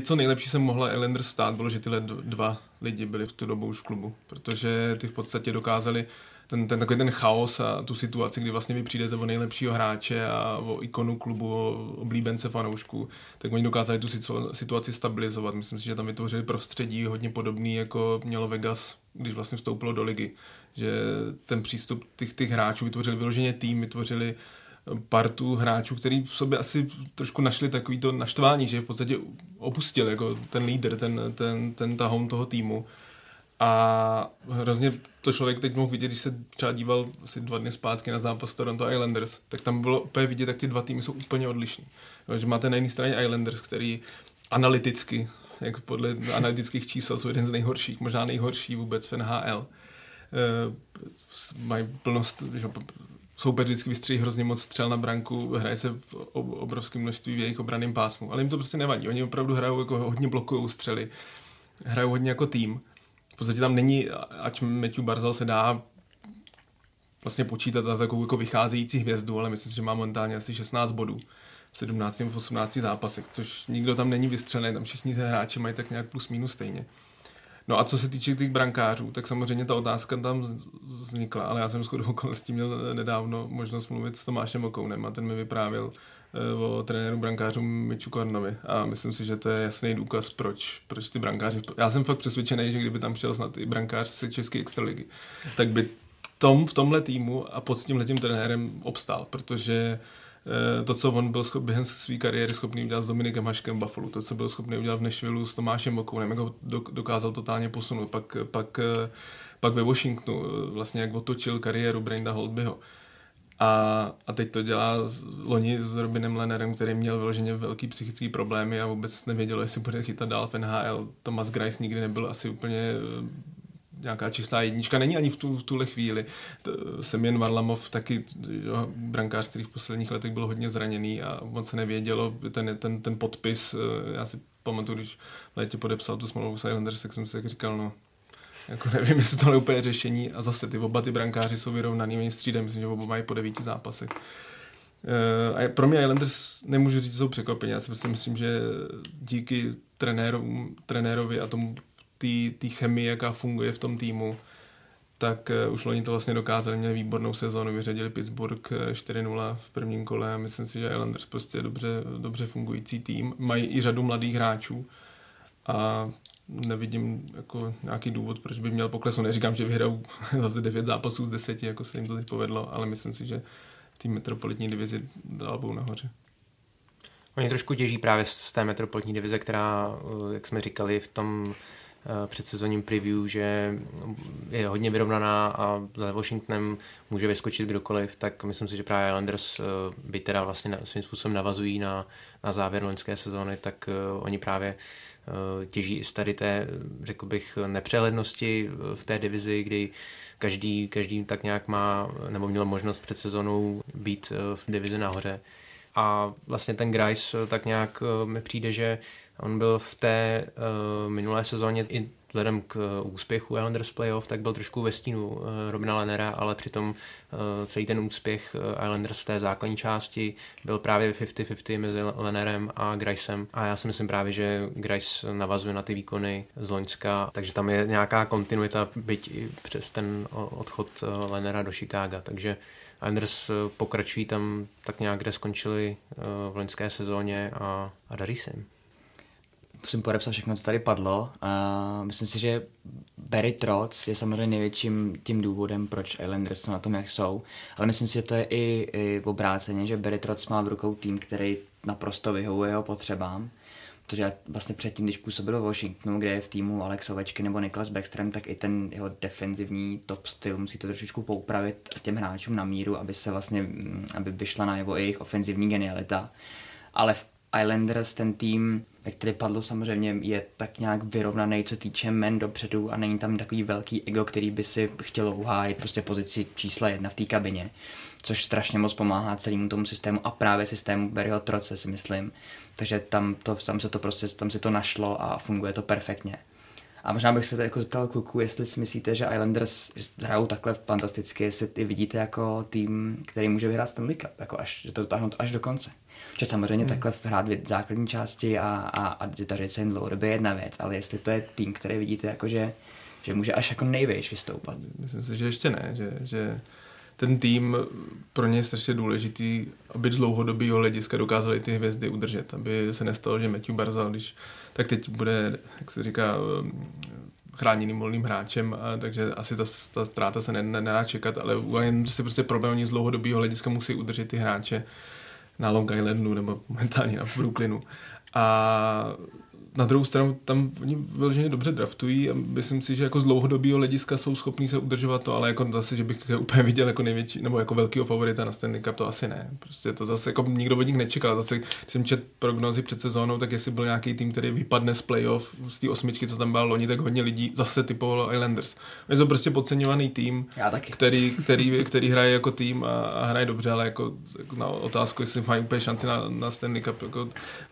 co nejlepší se mohla Islanders stát, bylo, že tyhle dva lidi byli v tu dobu už v klubu, protože ty v podstatě dokázali ten, ten takový ten chaos a tu situaci, kdy vlastně vy přijdete o nejlepšího hráče a o ikonu klubu, o oblíbence fanoušků, tak oni dokázali tu situaci stabilizovat. Myslím si, že tam vytvořili prostředí hodně podobný, jako mělo Vegas, když vlastně vstoupilo do ligy. Že ten přístup těch, těch hráčů vytvořili vyloženě tým, vytvořili partu hráčů, který v sobě asi trošku našli takový to naštvání, že v podstatě opustil jako ten líder, ten, ten, ten tahoun toho týmu a hrozně to člověk teď mohl vidět, když se třeba díval asi dva dny zpátky na zápas Toronto Islanders, tak tam bylo úplně vidět, jak ty dva týmy jsou úplně odlišní. Že máte na jedné straně Islanders, který analyticky, jak podle analytických čísel jsou jeden z nejhorších, možná nejhorší vůbec v NHL. E, mají plnost, že soupeř vždycky vystřelí hrozně moc střel na branku, hraje se v obrovském množství v jejich obraném pásmu, ale jim to prostě nevadí. Oni opravdu hrajou jako hodně blokují střely, hrajou hodně jako tým v podstatě tam není, ač Matthew Barzal se dá vlastně počítat za takovou jako vycházející hvězdu, ale myslím si, že má momentálně asi 16 bodů v 17 v 18 zápasech, což nikdo tam není vystřelený, tam všichni hráči mají tak nějak plus minus stejně. No a co se týče těch brankářů, tak samozřejmě ta otázka tam vznikla, ale já jsem shodou okolností měl nedávno možnost mluvit s Tomášem Okounem a ten mi vyprávěl o trenéru brankářů Miču Kornovi a myslím si, že to je jasný důkaz, proč, proč ty brankáři... Já jsem fakt přesvědčený, že kdyby tam přijel snad i brankář z České extraligy, tak by tom, v tomhle týmu a pod tím letím trenérem obstál, protože Eh, to, co on byl schop, během své kariéry schopný udělat s Dominikem Haškem Buffalo, to, co byl schopný udělat v Nashville s Tomášem Okounem, jak ho dokázal totálně posunout, pak, pak, eh, pak ve Washingtonu, eh, vlastně jak otočil kariéru Brenda Holtbyho. A, a teď to dělá loni s Robinem Lennerem, který měl vyloženě velký psychický problémy a vůbec nevěděl, jestli bude chytat dál v NHL. Thomas Grice nikdy nebyl asi úplně nějaká čistá jednička. Není ani v, tu, v tuhle chvíli. Semien Varlamov taky jo, brankář, který v posledních letech byl hodně zraněný a moc se nevědělo. Ten, ten, ten podpis, eh, já si pamatuju, když v létě podepsal tu smlouvu s Islanders, tak jsem si říkal, no, jako nevím, jestli to je úplně řešení. A zase ty oba ty brankáři jsou vyrovnaný, střídem, myslím, že oba mají po devíti zápasech. Uh, a pro mě Islanders nemůžu říct, že jsou překvapení. Já si prostě myslím, že díky trenéru, trenérovi a tomu té chemii, jaká funguje v tom týmu, tak uh, už loni to vlastně dokázali, měli výbornou sezónu, vyřadili Pittsburgh 4-0 eh, v prvním kole a myslím si, že Islanders prostě je dobře, dobře fungující tým. Mají i řadu mladých hráčů a nevidím jako nějaký důvod, proč by měl poklesnout. Neříkám, že vyhrajou zase 9 zápasů z 10, jako se jim to teď povedlo, ale myslím si, že tým metropolitní divizi dál budou nahoře. Oni trošku těží právě z té metropolitní divize, která, eh, jak jsme říkali, v tom Eh, předsezonním preview, že je hodně vyrovnaná a za Washingtonem může vyskočit kdokoliv, tak myslím si, že právě Islanders eh, by teda vlastně svým způsobem navazují na, na závěr loňské sezóny, tak eh, oni právě těží z tady té, řekl bych, nepřehlednosti v té divizi, kdy každý, každý tak nějak má, nebo měl možnost před sezónou být v divizi nahoře. A vlastně ten Grice tak nějak mi přijde, že On byl v té uh, minulé sezóně i vzhledem k úspěchu Islanders playoff, tak byl trošku ve stínu uh, Robina Lennera, ale přitom celý ten úspěch Islanders v té základní části byl právě 50-50 mezi Lennerem a Gricem a já si myslím právě, že Grice navazuje na ty výkony z Loňska, takže tam je nějaká kontinuita, byť i přes ten odchod Lennera do Chicaga, takže Islanders pokračují tam tak nějak, kde skončili v loňské sezóně a, a daří se jim musím podepsat všechno, co tady padlo. A myslím si, že Barry Trotz je samozřejmě největším tím důvodem, proč Islanders jsou na tom, jak jsou. Ale myslím si, že to je i, i v obráceně, že Barry Trotz má v rukou tým, který naprosto vyhovuje jeho potřebám. Protože vlastně předtím, když působil v Washingtonu, kde je v týmu Alex Ovečky nebo Niklas Backstrom, tak i ten jeho defenzivní top styl musí to trošičku poupravit těm hráčům na míru, aby se vlastně, mm, aby vyšla na jeho jejich ofenzivní genialita. Ale v Islanders ten tým, ve který padlo samozřejmě, je tak nějak vyrovnaný, co týče men dopředu a není tam takový velký ego, který by si chtělo uhájit prostě pozici čísla jedna v té kabině, což strašně moc pomáhá celému tomu systému a právě systému Barryho Troce si myslím. Takže tam, to, tam se to prostě, tam se to našlo a funguje to perfektně. A možná bych se jako zeptal kluku, jestli si myslíte, že Islanders hrajou takhle fantasticky, jestli ty vidíte jako tým, který může vyhrát Stanley Cup, jako až, že to dotáhnout až do konce. Že samozřejmě hmm. takhle hrát v základní části a, a, a dařit se jim dlouhodobě jedna věc, ale jestli to je tým, který vidíte jako, že, že může až jako největší vystoupat. Myslím si, že ještě ne, že, že ten tým pro ně je strašně důležitý, aby z dlouhodobého hlediska dokázali ty hvězdy udržet, aby se nestalo, že Matthew Barzal, když tak teď bude, jak se říká, chráněným volným hráčem, a, takže asi ta, ta ztráta se nedá čekat, ale u si prostě problém, oni z dlouhodobého hlediska musí udržet ty hráče na Long Islandu nebo momentálně na Brooklynu. A na druhou stranu tam oni vyloženě dobře draftují a myslím si, že jako z dlouhodobého hlediska jsou schopní se udržovat to, ale jako zase, že bych je úplně viděl jako největší, nebo jako velkýho favorita na Stanley Cup, to asi ne. Prostě to zase jako nikdo od nich nečekal. Zase, když jsem čet prognozy před sezónou, tak jestli byl nějaký tým, který vypadne z playoff, z té osmičky, co tam byl loni, tak hodně lidí zase typovalo Islanders. Je to prostě podceňovaný tým, Který, který, který, hraje jako tým a, a hraje dobře, ale jako, jako na otázku, jestli mají úplně šanci na, na Stanley Cup. Jako,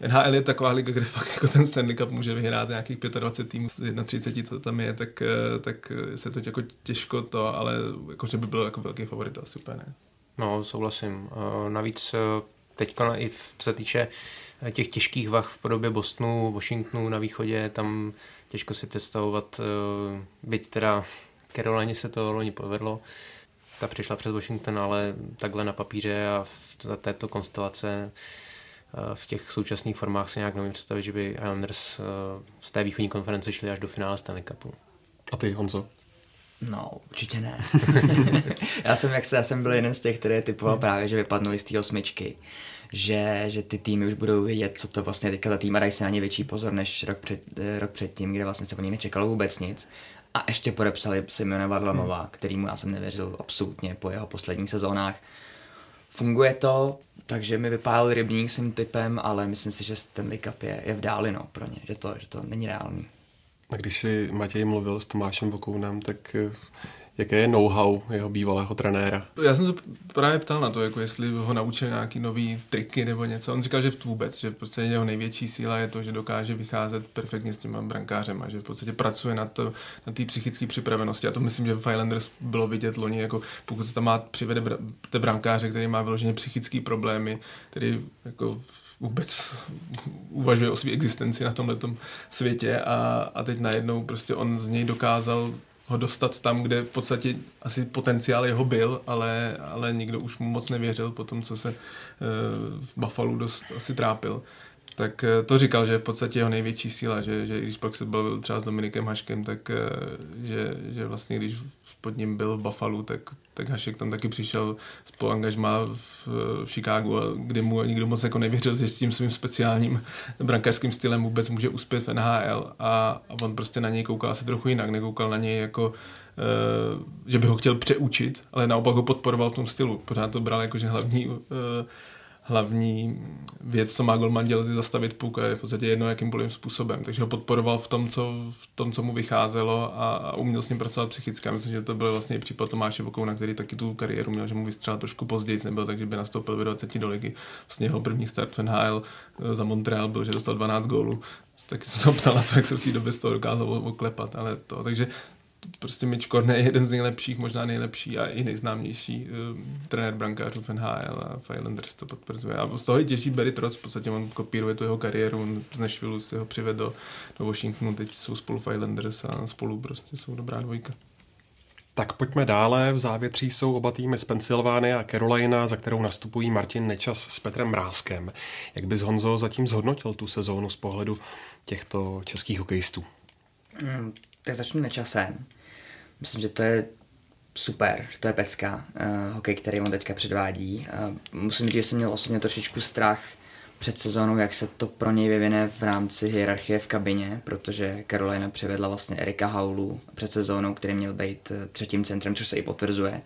NHL je taková liga, kde fakt jako ten Stanley Stanley Cup může vyhrát nějakých 25 týmů z 31, co tam je, tak, eh, tak se to jako těžko to, ale jako, že by byl jako velký favorit, asi úplně ne. No, souhlasím. Eh, navíc eh, teď i co se týče těch těžkých vah v podobě Bostonu, Washingtonu na východě, tam těžko si představovat, byť teda Caroline se to loni povedlo, ta přišla přes Washington, ale takhle na papíře a v, za této konstelace v těch současných formách se nějak nevím představit, že by Islanders z té východní konference šli až do finále Stanley Cupu. A ty, Honzo? No, určitě ne. já, jsem, jak se, já jsem byl jeden z těch, který typoval právě, že vypadnuli z té osmičky. Že, že ty týmy už budou vědět, co to vlastně teďka ta týma dají se na ně větší pozor než rok, před, eh, rok předtím, kde vlastně se po ní nečekalo vůbec nic. A ještě podepsali Simona Varlamova, hmm. kterýmu já jsem nevěřil absolutně po jeho posledních sezónách. Funguje to, takže mi vypálil rybník svým typem, ale myslím si, že Stanley Cup je, je v dáli no, pro ně, že to, že to není reálný. A když si Matěj mluvil s Tomášem Vokounem, tak eh, jaké je know-how jeho bývalého trenéra? Já jsem to právě ptal na to, jako jestli ho naučil nějaký nový triky nebo něco. On říkal, že vůbec, že v podstatě jeho největší síla je to, že dokáže vycházet perfektně s těma brankářem a že v podstatě pracuje na té na psychické připravenosti. A to myslím, že v Highlanders bylo vidět loni, jako pokud se tam má přivede br- brankáře, který má vyloženě psychické problémy, který jako vůbec uvažuje o své existenci na tomhle světě a, a teď najednou prostě on z něj dokázal ho dostat tam, kde v podstatě asi potenciál jeho byl, ale, ale nikdo už mu moc nevěřil po tom, co se uh, v Buffalo dost asi trápil tak eh, to říkal, že je v podstatě jeho největší síla, že, že když pak se bavil třeba s Dominikem Haškem, tak eh, že, že vlastně když pod ním byl v Buffalo, tak, tak Hašek tam taky přišel po angažma v, v Chicagu, kde mu nikdo moc jako nevěřil, že s tím svým speciálním brankářským stylem vůbec může uspět v NHL a, a on prostě na něj koukal asi trochu jinak, nekoukal na něj jako Uh, že by ho chtěl přeučit, ale naopak ho podporoval v tom stylu. Pořád to bral jako, že hlavní uh, hlavní věc, co má Goldman dělat, je zastavit puk a je v podstatě jedno jakýmkoliv způsobem. Takže ho podporoval v tom, co, v tom, co mu vycházelo a, a uměl s ním pracovat psychicky. Myslím, že to byl vlastně případ Tomáše Vokouna, který taky tu kariéru měl, že mu vystřelil trošku později, nebyl takže by nastoupil ve 20 do ligy. Vlastně jeho první start v NHL eh, za Montreal byl, že dostal 12 gólů. Taky jsem se ptal na to, jak se v té době z toho dokázal oklepat, ale to, takže prostě Mitch Korne je jeden z nejlepších, možná nejlepší a i nejznámější uh, trenér brankářů v NHL a Islanders to potvrzuje. A z toho je těží Barry Trotz, v podstatě on kopíruje tu jeho kariéru, on z Nashville si ho přivedl do, do Washingtonu, teď jsou spolu v Islanders a spolu prostě jsou dobrá dvojka. Tak pojďme dále. V závětří jsou oba týmy z Pensylvány a Carolina, za kterou nastupují Martin Nečas s Petrem Mrázkem. Jak bys Honzo zatím zhodnotil tu sezónu z pohledu těchto českých hokejistů? Mm, tak začnu Nečasem. Myslím, že to je super, že to je pecka, uh, hokej, který on teďka předvádí. Uh, musím říct, že jsem měl osobně trošičku strach před sezónou, jak se to pro něj vyvine v rámci hierarchie v kabině, protože Carolina přivedla vlastně Erika Haulu před sezónou, který měl být eh, třetím centrem, což se i potvrzuje.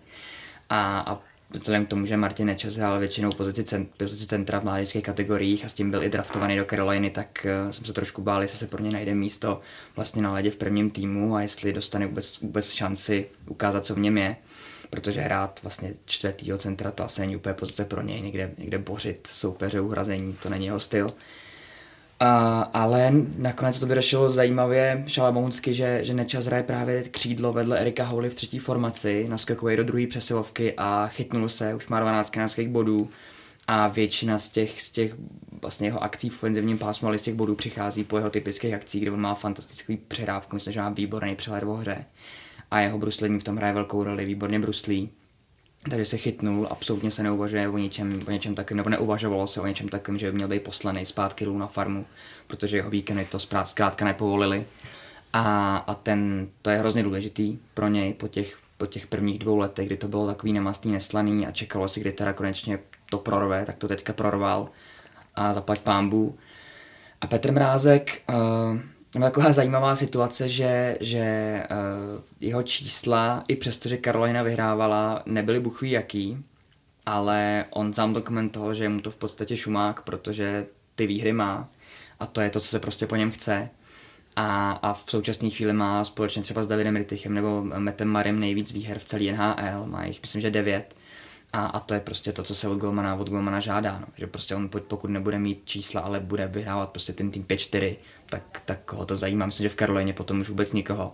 A, a vzhledem k tomu, že Martin Nečas hrál většinou pozici, cent, pozici centra v mládežských kategoriích a s tím byl i draftovaný do Caroliny, tak uh, jsem se trošku bál, jestli se pro ně najde místo vlastně na ledě v prvním týmu a jestli dostane vůbec, vůbec šanci ukázat, co v něm je protože hrát vlastně čtvrtýho centra to asi není úplně pozice pro něj, někde, někde bořit soupeře uhrazení, to není jeho styl. A, ale nakonec to vyřešilo zajímavě šalamounsky, že, že Nečas hraje právě křídlo vedle Erika Houly v třetí formaci, naskakuje do druhé přesilovky a chytnul se, už má 12 kanadských bodů. A většina z těch, z těch vlastně jeho akcí v ofenzivním pásmu, ale z těch bodů přichází po jeho typických akcích, kde on má fantastický přehrávku, myslím, že má výborný přehled o hře. A jeho bruslení v tom hraje velkou roli, výborně bruslí takže se chytnul, absolutně se neuvažuje o něčem, o něčem takovém, nebo neuvažovalo se o něčem takovém, že by měl být poslaný zpátky dolů na farmu, protože jeho víkendy to zkrátka nepovolili. A, a ten, to je hrozně důležitý pro něj po těch, po těch prvních dvou letech, kdy to bylo takový nemastný, neslaný a čekalo si, kdy teda konečně to prorve, tak to teďka prorval a zaplať pámbu. A Petr Mrázek, uh, tam taková zajímavá situace, že, že uh, jeho čísla, i přesto, že Karolina vyhrávala, nebyly buchví jaký, ale on sám dokumentoval, že je mu to v podstatě šumák, protože ty výhry má a to je to, co se prostě po něm chce. A, a v současné chvíli má společně třeba s Davidem Rittichem nebo Metem Marem nejvíc výher v celé NHL, má jich myslím, že devět. A, a to je prostě to, co se od Golmana, od Golmana žádá, no. že prostě on pokud nebude mít čísla, ale bude vyhrávat prostě ten tým 5-4, tak, tak koho to zajímá. Myslím, že v Karolině potom už vůbec nikoho.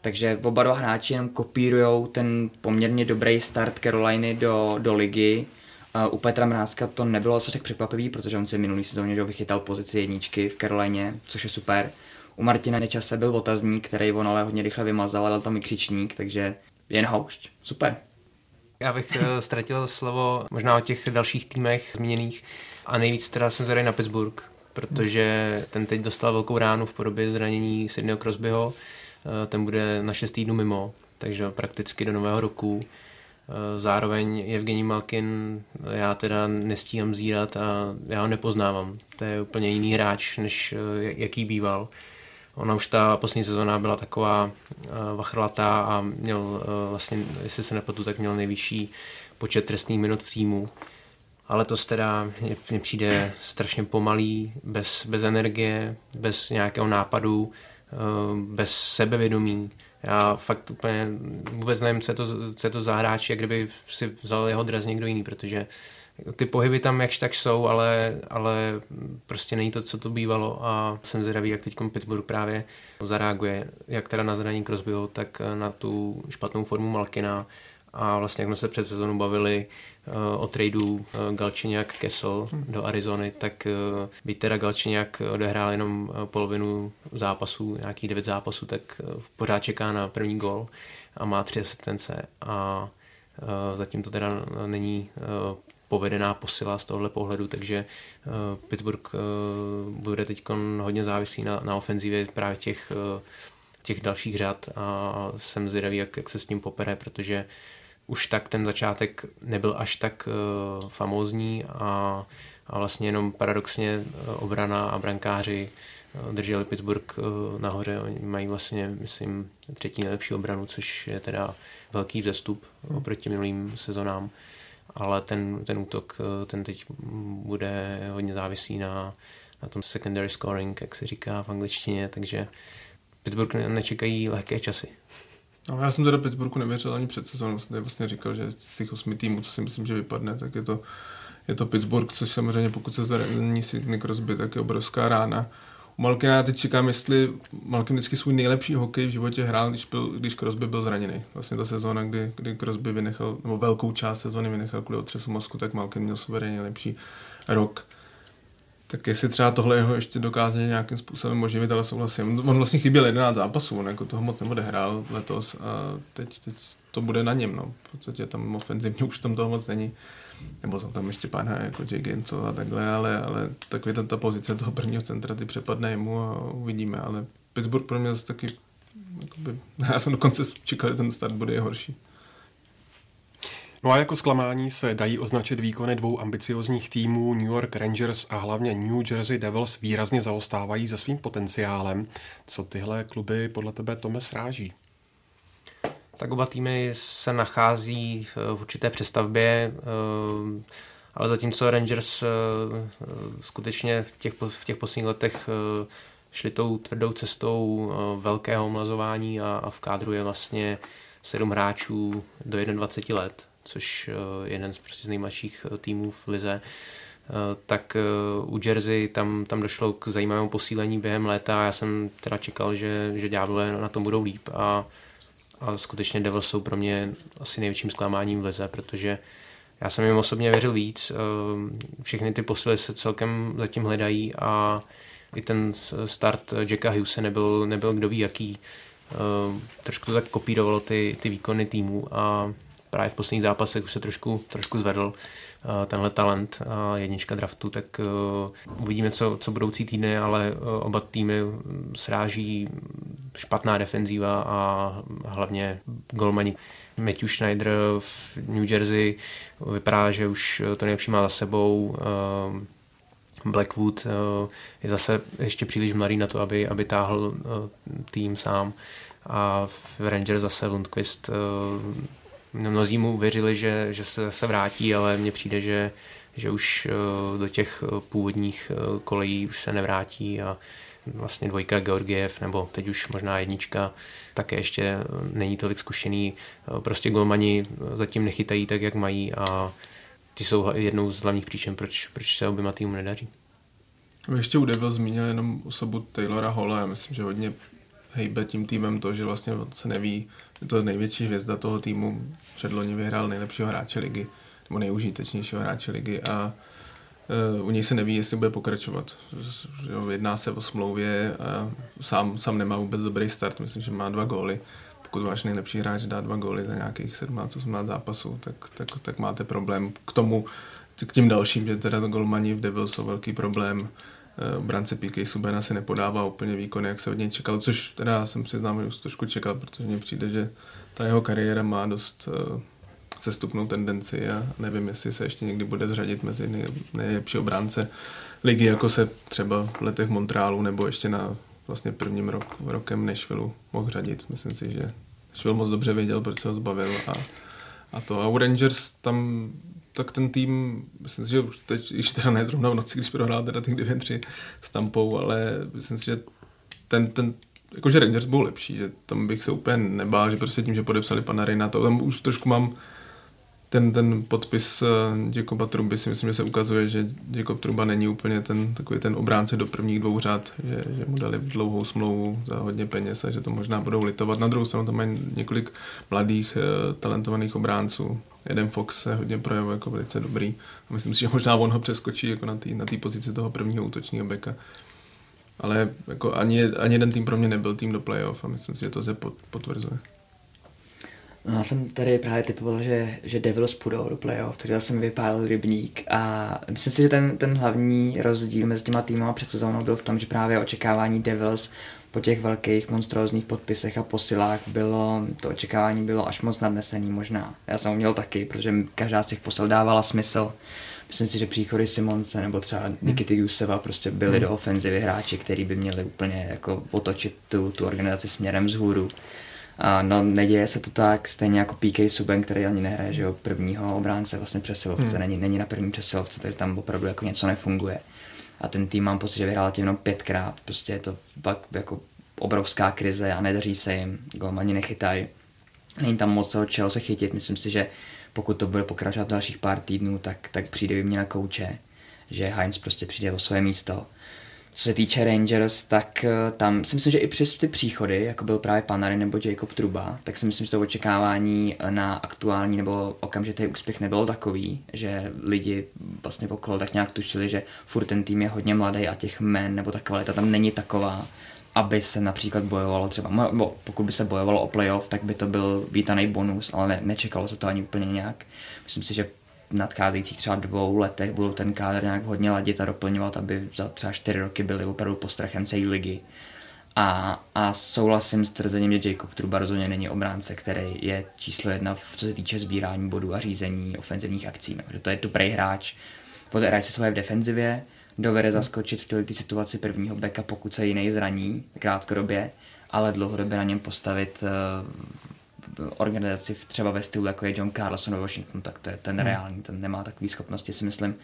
Takže oba dva hráči jenom kopírujou ten poměrně dobrý start Caroliny do, do ligy. Uh, u Petra Mrázka to nebylo asi tak překvapivý, protože on si minulý sezóně vychytal pozici jedničky v Karolině, což je super. U Martina Nečase byl otazník, který on ale hodně rychle vymazal a dal tam i křičník, takže jen houšť. Super. Já bych eh, ztratil slovo možná o těch dalších týmech zmíněných a nejvíc teda jsem zvedal na Pittsburgh, protože ten teď dostal velkou ránu v podobě zranění Sydneyho Crosbyho, eh, ten bude na 6 týdnů mimo, takže prakticky do nového roku. Eh, zároveň Evgení Malkin já teda nestíhám zírat a já ho nepoznávám. To je úplně jiný hráč, než jaký býval. Ona už ta poslední sezóna byla taková uh, vachrlatá a měl uh, vlastně, jestli se nepletu, tak měl nejvyšší počet trestných minut v týmu. Ale to teda mně přijde strašně pomalý, bez, bez energie, bez nějakého nápadu, uh, bez sebevědomí. Já fakt úplně vůbec nevím, co je to, co je to za hráč, jak kdyby si vzal jeho dres někdo jiný, protože ty pohyby tam jakž tak jsou, ale, ale prostě není to, co to bývalo a jsem zvědavý, jak teď Pittsburgh právě zareaguje, jak teda na zranění Crosbyho, tak na tu špatnou formu Malkina a vlastně jak jsme se před sezónou bavili uh, o tradu uh, Galčiňák Kessel hmm. do Arizony, tak uh, byť teda Galčiňák odehrál jenom polovinu zápasů, nějaký devět zápasů, tak uh, pořád čeká na první gol a má tři asistence a uh, zatím to teda není uh, povedená posila z tohohle pohledu, takže uh, Pittsburgh uh, bude teď hodně závislý na, na ofenzivě právě těch, uh, těch dalších řad a jsem zvědavý, jak, jak se s tím popere, protože už tak ten začátek nebyl až tak famózní a, a vlastně jenom paradoxně obrana a brankáři drželi Pittsburgh nahoře. Oni mají vlastně, myslím, třetí nejlepší obranu, což je teda velký vzestup oproti minulým sezonám ale ten, ten útok eh, ten teď bude hodně závislý na, na tom secondary scoring, jak se říká v angličtině, takže Pittsburgh nečekají lehké časy. No, já jsem teda Pittsburghu nevěřil ani před sezónou, jsem vlastně říkal, že z těch osmi týmů, co si myslím, že vypadne, tak je to, je to Pittsburgh, což samozřejmě pokud se zraní Sidney Crosby, tak je obrovská rána. Malkina já teď čekám, jestli Malkin vždycky svůj nejlepší hokej v životě hrál, když, byl, když Crosby byl zraněný. Vlastně ta sezóna, kdy, kdy Crosby vynechal, nebo velkou část sezóny vynechal kvůli otřesu mozku, tak Malkin měl suverénně nejlepší rok. Tak jestli třeba tohle jeho ještě dokáže nějakým způsobem oživit, ale souhlasím. On vlastně chyběl 11 zápasů, on jako toho moc neodehrál letos a teď, teď to bude na něm, no. V podstatě tam ofenzivně už tam toho moc není nebo jsou tam ještě pár jako Jay Gensel a takhle, ale, ale takový ta, ta pozice toho prvního centra, ty přepadne jemu a uvidíme, ale Pittsburgh pro mě zase taky jakoby, já jsem dokonce čekal, že ten start bude horší. No a jako zklamání se dají označit výkony dvou ambiciozních týmů New York Rangers a hlavně New Jersey Devils výrazně zaostávají za svým potenciálem. Co tyhle kluby podle tebe Tome sráží? Tak oba týmy se nachází v určité přestavbě, eh, ale zatímco Rangers eh, skutečně v těch, v těch posledních letech eh, šli tou tvrdou cestou velkého omlazování a, a v kádru je vlastně sedm hráčů do 21 let, což je jeden z, prostě z nejmladších týmů v lize, tak u Jersey tam, tam došlo k zajímavému posílení během léta. Já jsem teda čekal, že, že na tom budou líp a a skutečně Devils jsou pro mě asi největším zklamáním v lize, protože já jsem jim osobně věřil víc, ehm, všechny ty posily se celkem zatím hledají a i ten start Jacka Hughes nebyl, nebyl kdo ví jaký. Ehm, trošku to tak kopírovalo ty, ty výkony týmu a právě v posledních zápasech už se trošku, trošku zvedl tenhle talent jednička draftu, tak uvidíme, co, co budoucí týdny, ale oba týmy sráží špatná defenzíva a hlavně golmani. Matthew Schneider v New Jersey vypadá, že už to nejlepší má za sebou. Blackwood je zase ještě příliš mladý na to, aby, aby táhl tým sám. A v Rangers zase Lundqvist mnozí mu věřili, že, že se, se vrátí, ale mně přijde, že, že už eh, do těch eh, původních eh, kolejí už se nevrátí a vlastně dvojka Georgiev, nebo teď už možná jednička, také ještě není tolik zkušený. Prostě golmani zatím nechytají tak, jak mají a ty jsou jednou z hlavních příčin, proč, proč se oběma týmům nedaří. Ještě u Devil zmínil jenom osobu Taylora Holla, já myslím, že hodně hejbe tím týmem to, že vlastně se neví, je to největší hvězda toho týmu, předloni vyhrál nejlepšího hráče ligy, nebo nejužitečnějšího hráče ligy a u něj se neví, jestli bude pokračovat. Jedná se o smlouvě a sám, sám nemá vůbec dobrý start, myslím, že má dva góly. Pokud váš nejlepší hráč dá dva góly za nějakých 17-18 zápasů, tak, tak, tak máte problém k tomu, k tím dalším, že teda golmani v Devils jsou velký problém. Eh, brance PK Subena si nepodává úplně výkony, jak se od něj čekal, což teda jsem si znám, že už trošku čekal, protože mně přijde, že ta jeho kariéra má dost uh, sestupnou tendenci a nevím, jestli se ještě někdy bude zřadit mezi nej, nejlepší obránce ligy, jako se třeba v letech Montrealu nebo ještě na vlastně prvním rok, rokem Nashville mohl řadit. Myslím si, že Nashville moc dobře věděl, proč se ho zbavil a, a to. A u Rangers tam tak ten tým, myslím si, že už teď, když teda ne zrovna v noci, když prohrál teda ty 2-3 s Tampou, ale myslím si, že ten, ten jakože Rangers byl lepší, že tam bych se úplně nebál, že prostě tím, že podepsali pana Reina, to tam už trošku mám ten, ten podpis uh, Jacoba Truby si myslím, že se ukazuje, že Jacob Truba není úplně ten takový ten obránce do prvních dvou řád, že, že mu dali dlouhou smlouvu za hodně peněz a že to možná budou litovat. Na druhou stranu tam mají několik mladých uh, talentovaných obránců. Jeden Fox se hodně projevuje jako velice dobrý. A myslím si, že možná on ho přeskočí jako na té na pozici toho prvního útočního beka. Ale jako ani, ani jeden tým pro mě nebyl tým do playoff a myslím si, že to se potvrzuje. No, já jsem tady právě typoval, že, že Devils půjdou do playoff, takže jsem vypálil rybník a myslím si, že ten, ten hlavní rozdíl mezi těma týmy před sezónou byl v tom, že právě očekávání Devils po těch velkých monstrózních podpisech a posilách bylo, to očekávání bylo až moc nadnesený možná. Já jsem ho měl taky, protože každá z těch posil dávala smysl. Myslím si, že příchody Simonce nebo třeba Nikity Juseva prostě byli hmm. do ofenzivy hráči, kteří by měli úplně jako otočit tu, tu organizaci směrem vzhůru. A no, neděje se to tak, stejně jako PK Suben, který ani nehraje, že jo, prvního obránce vlastně přesilovce, hmm. není, není na prvním přesilovce, takže tam opravdu jako něco nefunguje. A ten tým mám pocit, že vyhrál tím jenom pětkrát, prostě je to pak jako obrovská krize a nedaří se jim, golmani nechytají. Není tam moc toho, čeho se chytit, myslím si, že pokud to bude pokračovat dalších pár týdnů, tak, tak přijde výměna kouče, že Heinz prostě přijde o své místo co se týče Rangers, tak eh, tam si myslím, že i přes ty příchody, jako byl právě Panary nebo Jacob Truba, tak si myslím, že to očekávání na aktuální nebo okamžitý úspěch nebylo takový, že lidi vlastně okolo tak nějak tušili, že furt ten tým je hodně mladý a těch men nebo ta kvalita tam není taková, aby se například bojovalo třeba, bo pokud by se bojovalo o playoff, tak by to byl vítaný bonus, ale ne, nečekalo se to ani úplně nějak. Myslím si, že nadcházejících třeba dvou letech budou ten kádr nějak hodně ladit a doplňovat, aby za třeba čtyři roky byli opravdu postrachem celé ligy. A, a souhlasím s tvrzením, že Jacob Truba rozhodně není obránce, který je číslo jedna, co se týče sbírání bodů a řízení ofenzivních akcí. No, že to je dobrý hráč, hraje si svoje v defenzivě, dovede zaskočit v této situaci prvního beka, pokud se jiný zraní krátkodobě, ale dlouhodobě na něm postavit uh, organizaci třeba ve stylu, jako je John Carlson ve Washington, tak to je ten hmm. reální, ten nemá takové schopnosti, si myslím.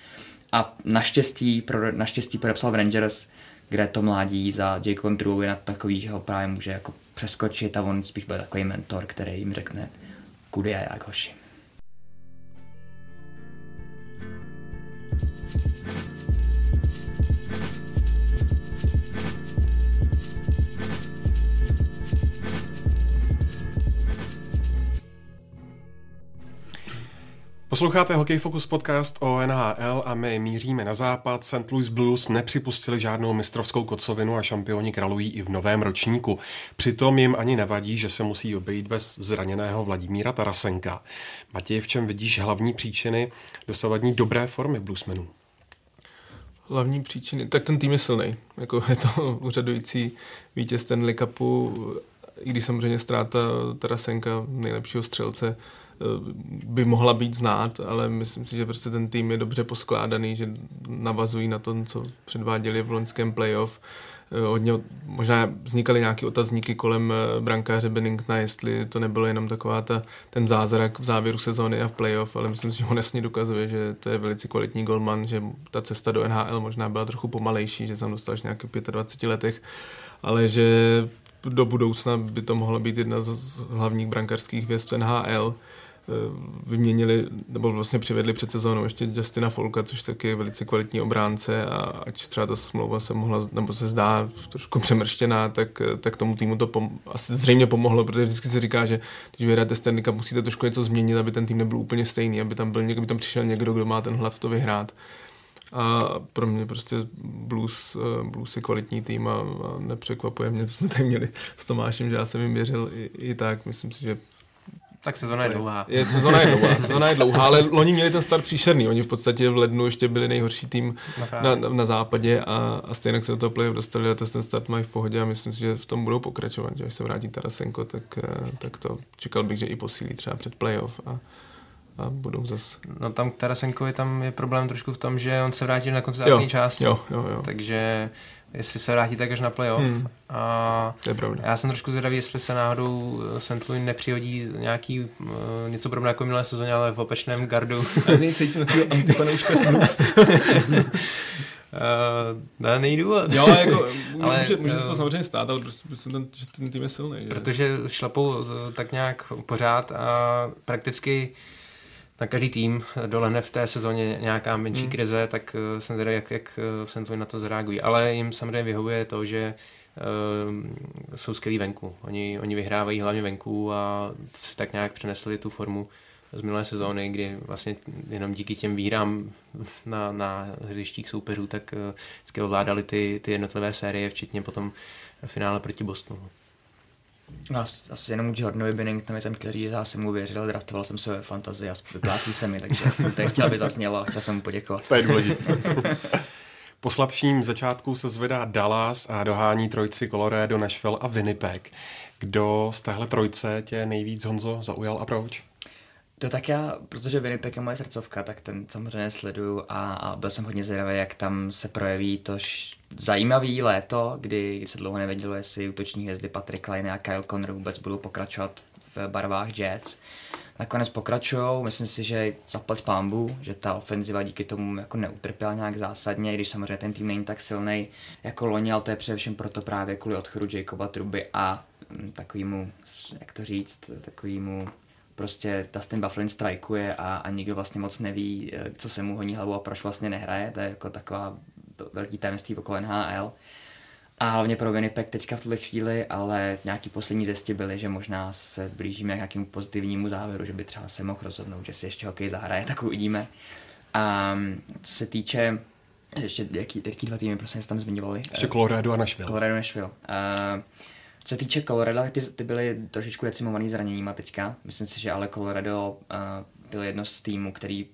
A naštěstí, pro, naštěstí podepsal v Rangers, kde to mládí za Jacobem Trubou na takový, že ho právě může jako přeskočit a on spíš bude takový mentor, který jim řekne, kudy a jak hoši. Posloucháte Hockey Focus podcast o NHL a my míříme na západ. St. Louis Blues nepřipustili žádnou mistrovskou kocovinu a šampioni kralují i v novém ročníku. Přitom jim ani nevadí, že se musí obejít bez zraněného Vladimíra Tarasenka. Matěj, v čem vidíš hlavní příčiny dosavadní dobré formy Bluesmenů? Hlavní příčiny, tak ten tým je silný. Jako je to úřadující vítěz Stanley Cupu, i když samozřejmě ztráta Tarasenka, nejlepšího střelce, by mohla být znát, ale myslím si, že prostě ten tým je dobře poskládaný, že navazují na to, co předváděli v loňském playoff. Eh, hodně, možná vznikaly nějaké otazníky kolem eh, brankáře Benningtona, jestli to nebylo jenom taková ta, ten zázrak v závěru sezóny a v playoff, ale myslím si, že on jasně dokazuje, že to je velice kvalitní golman, že ta cesta do NHL možná byla trochu pomalejší, že jsem dostal až nějakých 25 letech, ale že do budoucna by to mohla být jedna z hlavních brankářských v NHL Eh, vyměnili, nebo vlastně přivedli před sezónou ještě Justina Folka, což taky je velice kvalitní obránce a ať třeba ta smlouva se mohla, nebo se zdá trošku přemrštěná, tak, tak tomu týmu to pom- asi zřejmě pomohlo, protože vždycky se říká, že když vyhráte Stanley musíte trošku něco změnit, aby ten tým nebyl úplně stejný, aby tam byl někdo, aby tam přišel někdo, kdo má ten hlad to vyhrát. A pro mě prostě Blues, eh, Blues je kvalitní tým a, a nepřekvapuje mě, to jsme tady měli s Tomášem, že já jsem jim věřil i, i tak. Myslím si, že tak sezona je dlouhá. Je, sezona je dlouhá, sezona je dlouhá, ale loni měli ten start příšerný. Oni v podstatě v lednu ještě byli nejhorší tým No na, na, na západě a, a stejně se do toho playoff dostali a ten start mají v pohodě a myslím si, že v tom budou pokračovat. Že až se vrátí Tarasenko, tak, eh, tak to čekal bych, že i posílí třeba před playoff a, a budou zase. No tam k Tarasenkovi tam je problém trošku v tom, že on se vrátí na konci základní části. Jo, jo, jo. Takže jestli se vrátí tak až na playoff. Hmm. A to je pravda. Já jsem trošku zvědavý, jestli se náhodou St. Louis nepřihodí nějaký uh, něco podobného jako minulé sezóně, ale v opačném gardu. Já z něj cítím takového antipanouška Uh, ne, nejdu. Jo, jako, ale, může, může se to samozřejmě stát, ale prostě, prostě ten, že ten tým je silný. Že? Protože šlapou tak nějak pořád a prakticky na každý tým dolehne v té sezóně nějaká menší hmm. krize, tak jsem teda jak, jak jsem to na to zareagují. Ale jim samozřejmě vyhovuje to, že uh, jsou skvělí venku. Oni, oni vyhrávají hlavně venku a tak nějak přenesli tu formu z minulé sezóny, kdy vlastně jenom díky těm výhrám na, na hřištích soupeřů, tak vždycky ovládali ty, ty jednotlivé série, včetně potom finále proti Bostonu. No, asi jenom Jordanovi Binningtonovi jsem že já jsem mu věřil, draftoval jsem se ve fantazii a vyplácí se mi, takže jsem to chtěl, aby zaznělo a chtěl jsem mu poděkovat. To je důležité. Po slabším začátku se zvedá Dallas a dohání trojci Colorado, Nashville a Winnipeg. Kdo z téhle trojce tě nejvíc, Honzo, zaujal a proč? To tak já, protože Winnipeg je moje srdcovka, tak ten samozřejmě sleduju a, a byl jsem hodně zvědavý, jak tam se projeví to š... zajímavý léto, kdy se dlouho nevědělo, jestli útoční hvězdy Patrick Line a Kyle Connor vůbec budou pokračovat v barvách Jets. Nakonec pokračují, myslím si, že zaplať pámbu, že ta ofenziva díky tomu jako neutrpěla nějak zásadně, když samozřejmě ten tým není tak silný jako loni, ale to je především proto právě kvůli odchodu Jacoba Truby a mm, takovýmu, jak to říct, takovýmu prostě Dustin Bufflin strajkuje a, a nikdo vlastně moc neví, eh, co se mu honí hlavu a proč vlastně nehraje. To je jako taková velký tajemství okolo NHL. A hlavně pro Winnipeg teďka v tuhle chvíli, ale nějaký poslední zesti byly, že možná se blížíme k nějakému pozitivnímu závěru, že by třeba se mohl rozhodnout, že si ještě hokej zahraje, tak uvidíme. A co se týče ještě jaký, jaký dva týmy prostě tam zmiňovali? Ještě Colorado a Nashville. Colorado a Nashville. Uh, co se týče Colorado, ty, ty byly trošičku decimovaný zraněníma teďka. Myslím si, že ale Colorado uh, byl jedno z týmů, který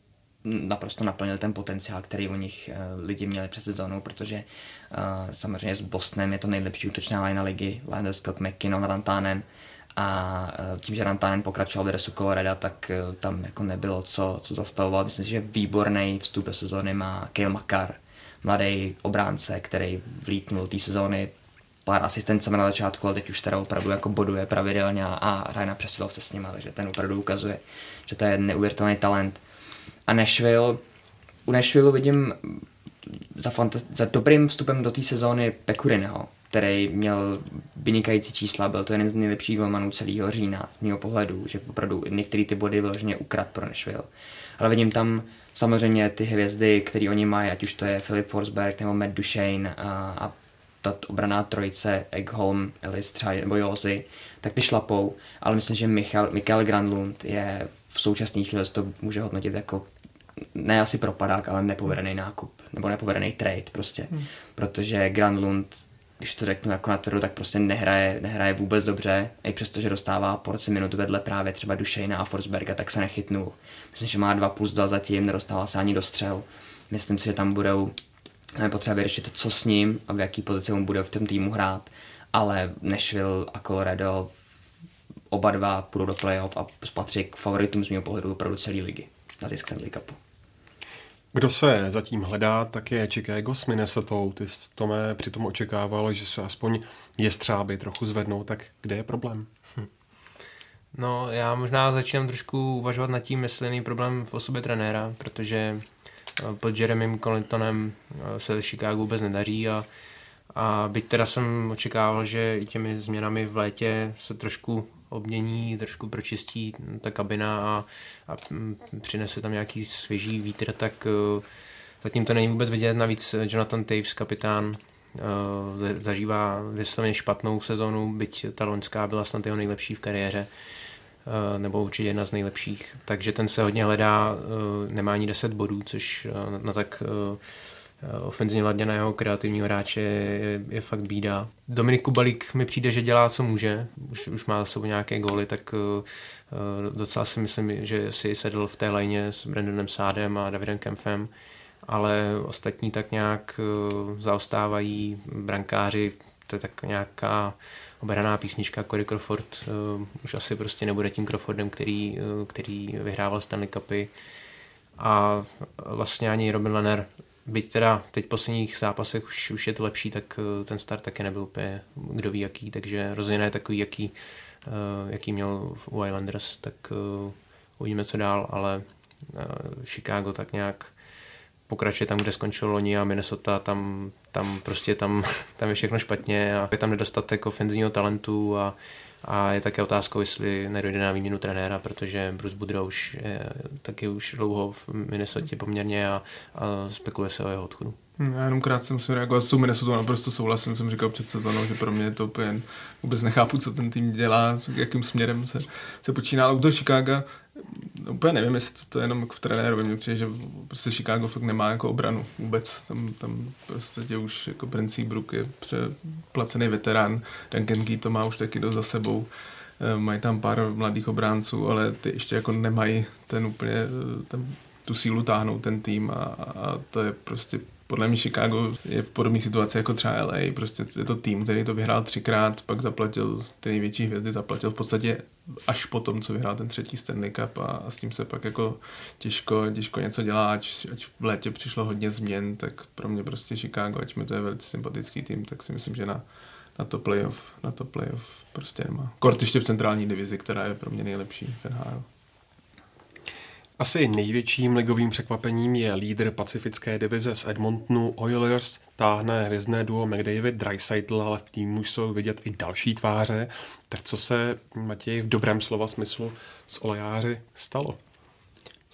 naprosto naplnil ten potenciál, který u nich uh, lidi měli před sezónou, protože uh, samozřejmě s Bostonem je to nejlepší útočná line ligy, Landeskog, McKinnon, Rantanen a uh, tím, že Rantanen pokračoval v dresu Colorado, tak uh, tam jako nebylo co, co zastavovat. Myslím si, že výborný vstup do sezóny má Kale Makar, mladý obránce, který vlítnul té sezóny pár asistencemi na začátku, ale teď už teda opravdu jako boduje pravidelně a hraje na přesilovce s nimi, takže ten opravdu ukazuje, že to je neuvěřitelný talent. A Nashville, u Nashville vidím za, fanta- za dobrým vstupem do té sezóny Pekurineho, který měl vynikající čísla, byl to jeden z nejlepších golmanů celého října, z mého pohledu, že opravdu některé ty body vyloženě ukrad pro Nashville. Ale vidím tam samozřejmě ty hvězdy, které oni mají, ať už to je Filip Forsberg nebo Matt Duchesne a, a ta obraná trojice, Eggholm, Ellis třeba, nebo Jozy, tak ty šlapou, ale myslím, že Michal, Michael Grandlund je v současné chvíli to může hodnotit jako ne asi propadák, ale nepovedený nákup, nebo nepovedený trade prostě, hmm. protože Grandlund když to řeknu jako na tvrdu, tak prostě nehraje, nehraje vůbec dobře, i přesto, že dostává porci minut vedle právě třeba Dušejna a Forsberga, tak se nechytnul. Myslím, že má 2 plus 2 zatím, nedostává se ani do střel. Myslím si, že tam budou je potřeba vyřešit to, co s ním a v jaký pozici mu bude v tom týmu hrát, ale Nashville a Colorado oba dva půjdou do playoff a patří k favoritům z mého pohledu opravdu celé ligy na zisk Stanley Cupu. Kdo se zatím hledá, tak je Chicago s Minnesota. Ty Tome přitom očekával, že se aspoň je střáby trochu zvednou, tak kde je problém? Hm. No, já možná začínám trošku uvažovat nad tím, jestli není problém v osobě trenéra, protože pod Jeremym Collintonem eh, se Chicago vůbec nedaří a, a byť teda jsem očekával, že i těmi změnami v létě se trošku obmění, trošku pročistí ta kabina a, a přinese tam nějaký svěží vítr, tak uh, zatím to není vůbec vidět. Navíc Jonathan Taves, kapitán, uh, zažívá vysloveně špatnou sezonu, byť ta loňská byla snad jeho nejlepší v kariéře. nebo určitě jedna z nejlepších. Takže ten se hodně hledá, nemá ani 10 bodů, což na tak ofenzivně laděného kreativního hráče je, je fakt bída. Dominik Kubalík mi přijde, že dělá, co může. Už, už má za sebou nějaké góly, tak uh, docela si myslím, že si sedl v té lajně s Brandonem Sádem a Davidem Kempfem, ale ostatní tak nějak uh, zaostávají. Brankáři, to je tak nějaká obraná písnička Cory Crawford uh, už asi prostě nebude tím Crawfordem, který, který vyhrával Stanley Cupy a vlastně ani Robin Lenner Byť teda teď v posledních zápasech už, už je to lepší, tak eh, ten start taky nebyl úplně kdo ví jaký, takže rozhodně ne takový, jaký, eh, jaký měl v Islanders, tak eh, uvidíme co dál, ale Chicago tak nějak pokračuje tam, kde skončil loni a Minnesota, tam, tam prostě tam, tam je všechno špatně a je tam nedostatek ofenzivního talentu a a je také otázkou, jestli nedojde na výměnu trenéra, protože Bruce Boudreau už je taky už dlouho v Minnesota poměrně a, a spekuluje se o jeho odchodu. Hm, já jenom krátce musím reagovat s tou Minnesota, naprosto souhlasím, jsem říkal před sezónou, že pro mě je to úplně, vůbec nechápu, co ten tým dělá, jakým směrem se, se počíná, ale u toho Chicago úplně nevím, jestli to je jenom v trenérovi, mně přijde, že prostě Chicago fakt nemá jako obranu vůbec, tam, tam prostě už jako Prince Brook je přeplacený veterán, Duncan Key to má už taky dost za sebou, eh, mají tam pár mladých obránců, ale ty ještě jako nemají ten úplně, eh, ten, tu sílu táhnout ten tým a, a to je prostě podle mě Chicago je v podobné situaci jako třeba LA, prostě je to tým, který to vyhrál třikrát, pak zaplatil ty největší hvězdy, zaplatil v podstatě až po tom, co vyhrál ten třetí Stanley Cup a, a s tím se pak jako těžko, těžko něco dělá, ať, ať v létě přišlo hodně změn, tak pro mě prostě Chicago, ať mi to je velice sympatický tým, tak si myslím, že na, na to playoff, na to playoff prostě nemá. Kort ještě v centrální divizi, která je pro mě nejlepší v NHL. Asi největším ligovým překvapením je lídr pacifické divize z Edmontonu Oilers. Táhne hvězdné duo McDavid Dreisaitl, ale v týmu jsou vidět i další tváře. Tak co se, Matěj, v dobrém slova smyslu s olejáři stalo?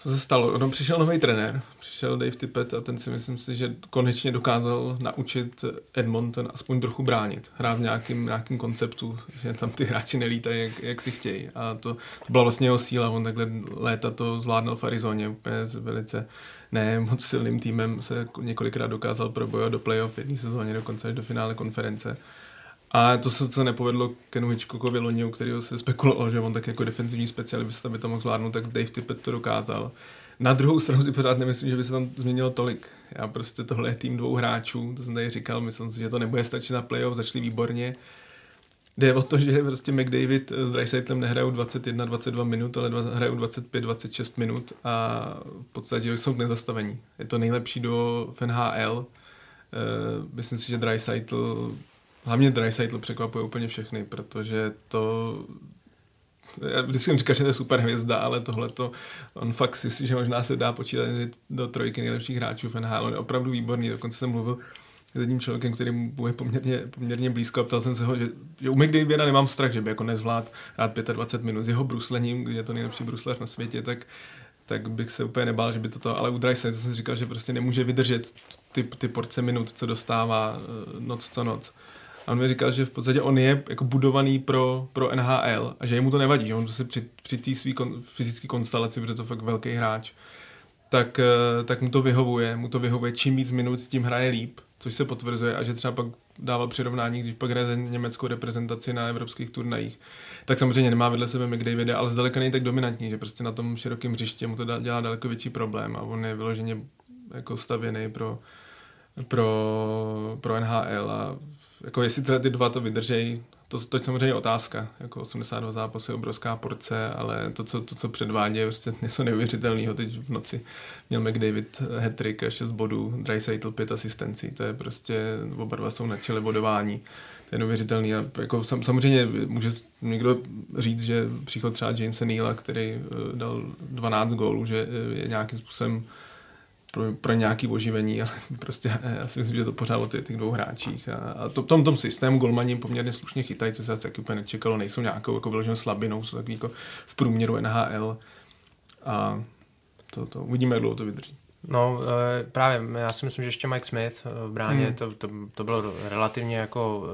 Co se stalo? Ono přišel nový trenér, přišel Dave Tippett a ten si myslím si, že konečně dokázal naučit Edmonton aspoň trochu bránit. Hrát v nějakým, nějakým konceptu, že tam ty hráči nelítají, jak, jak si chtějí. A to, to byla vlastně jeho síla. On takhle léta to zvládnul v Arizoně úplně s velice ne moc silným týmem se několikrát dokázal probojovat do playoff jedné sezóně, dokonce až do finále konference. A to se co nepovedlo Kenu Hitchcockovi loni, u kterého se spekulovalo, že on tak jako defenzivní specialista by to mohl zvládnout, tak Dave Tippett to dokázal. Na druhou stranu si pořád nemyslím, že by se tam změnilo tolik. Já prostě tohle je tým dvou hráčů, to jsem tady říkal, myslím si, že to nebude stačit na playoff, začali výborně. Jde o to, že prostě McDavid s Dreisaitlem nehrajou 21-22 minut, ale hrajou 25-26 minut a v podstatě jsou k nezastavení. Je to nejlepší do NHL. Uh, myslím si, že Dreisaitl Hlavně Dreisaitl překvapuje úplně všechny, protože to já vždycky říkám, že to je super hvězda, ale tohle to, on fakt si myslí, že možná se dá počítat do trojky nejlepších hráčů v NHL. On je opravdu výborný, dokonce jsem mluvil s jedním člověkem, který mu bude poměrně, poměrně blízko a ptal jsem se ho, že, že u McDaviera nemám strach, že by jako nezvlád rád 25 minut s jeho bruslením, kdy je to nejlepší bruslař na světě, tak tak bych se úplně nebál, že by to to, ale u Dreisaitl jsem říkal, že prostě nemůže vydržet ty, ty porce minut, co dostává eh, noc co noc. A on mi říkal, že v podstatě on je jako budovaný pro, pro NHL a že jemu to nevadí, že on se při, při té své kon, fyzické konstelaci, protože to je fakt velký hráč, tak, eh, tak mu to vyhovuje, mu to vyhovuje, čím víc minut, tím hraje líp, což se potvrzuje. A že třeba pak dával přirovnání, když pak hraje německou reprezentaci na evropských turnajích, tak samozřejmě nemá vedle sebe McDavida, ale zdaleka není tak dominantní, že prostě na tom širokém hřiště mu to dělá daleko větší problém a on je vyloženě jako stavěný pro, pro, pro NHL a jako jestli tyhle ty dva to vydržejí, to, to je samozřejmě otázka. Jako 82 zápasů je obrovská porce, ale to, co, to, co předvádí, je prostě něco neuvěřitelného. Teď v noci měl McDavid hat-trick a 6 bodů, Dreisaitl 5 asistencí. To je prostě, oba dva jsou na čele bodování. To je neuvěřitelný. A jako sam, samozřejmě může někdo říct, že příchod třeba Jamesa Neela, který uh, dal 12 gólů, že je nějakým způsobem pro, pro nějaké oživení, ale prostě já si myslím, že to pořád o těch, těch dvou hráčích. A, a to, tom, tom systému golmani poměrně slušně chytají, co se asi taky úplně nečekalo, nejsou nějakou jako vyloženou slabinou, jsou takový jako v průměru NHL a to, to uvidíme, jak dlouho to vydrží. No eh, právě, já si myslím, že ještě Mike Smith v bráně, hmm. to, to, to bylo relativně jako,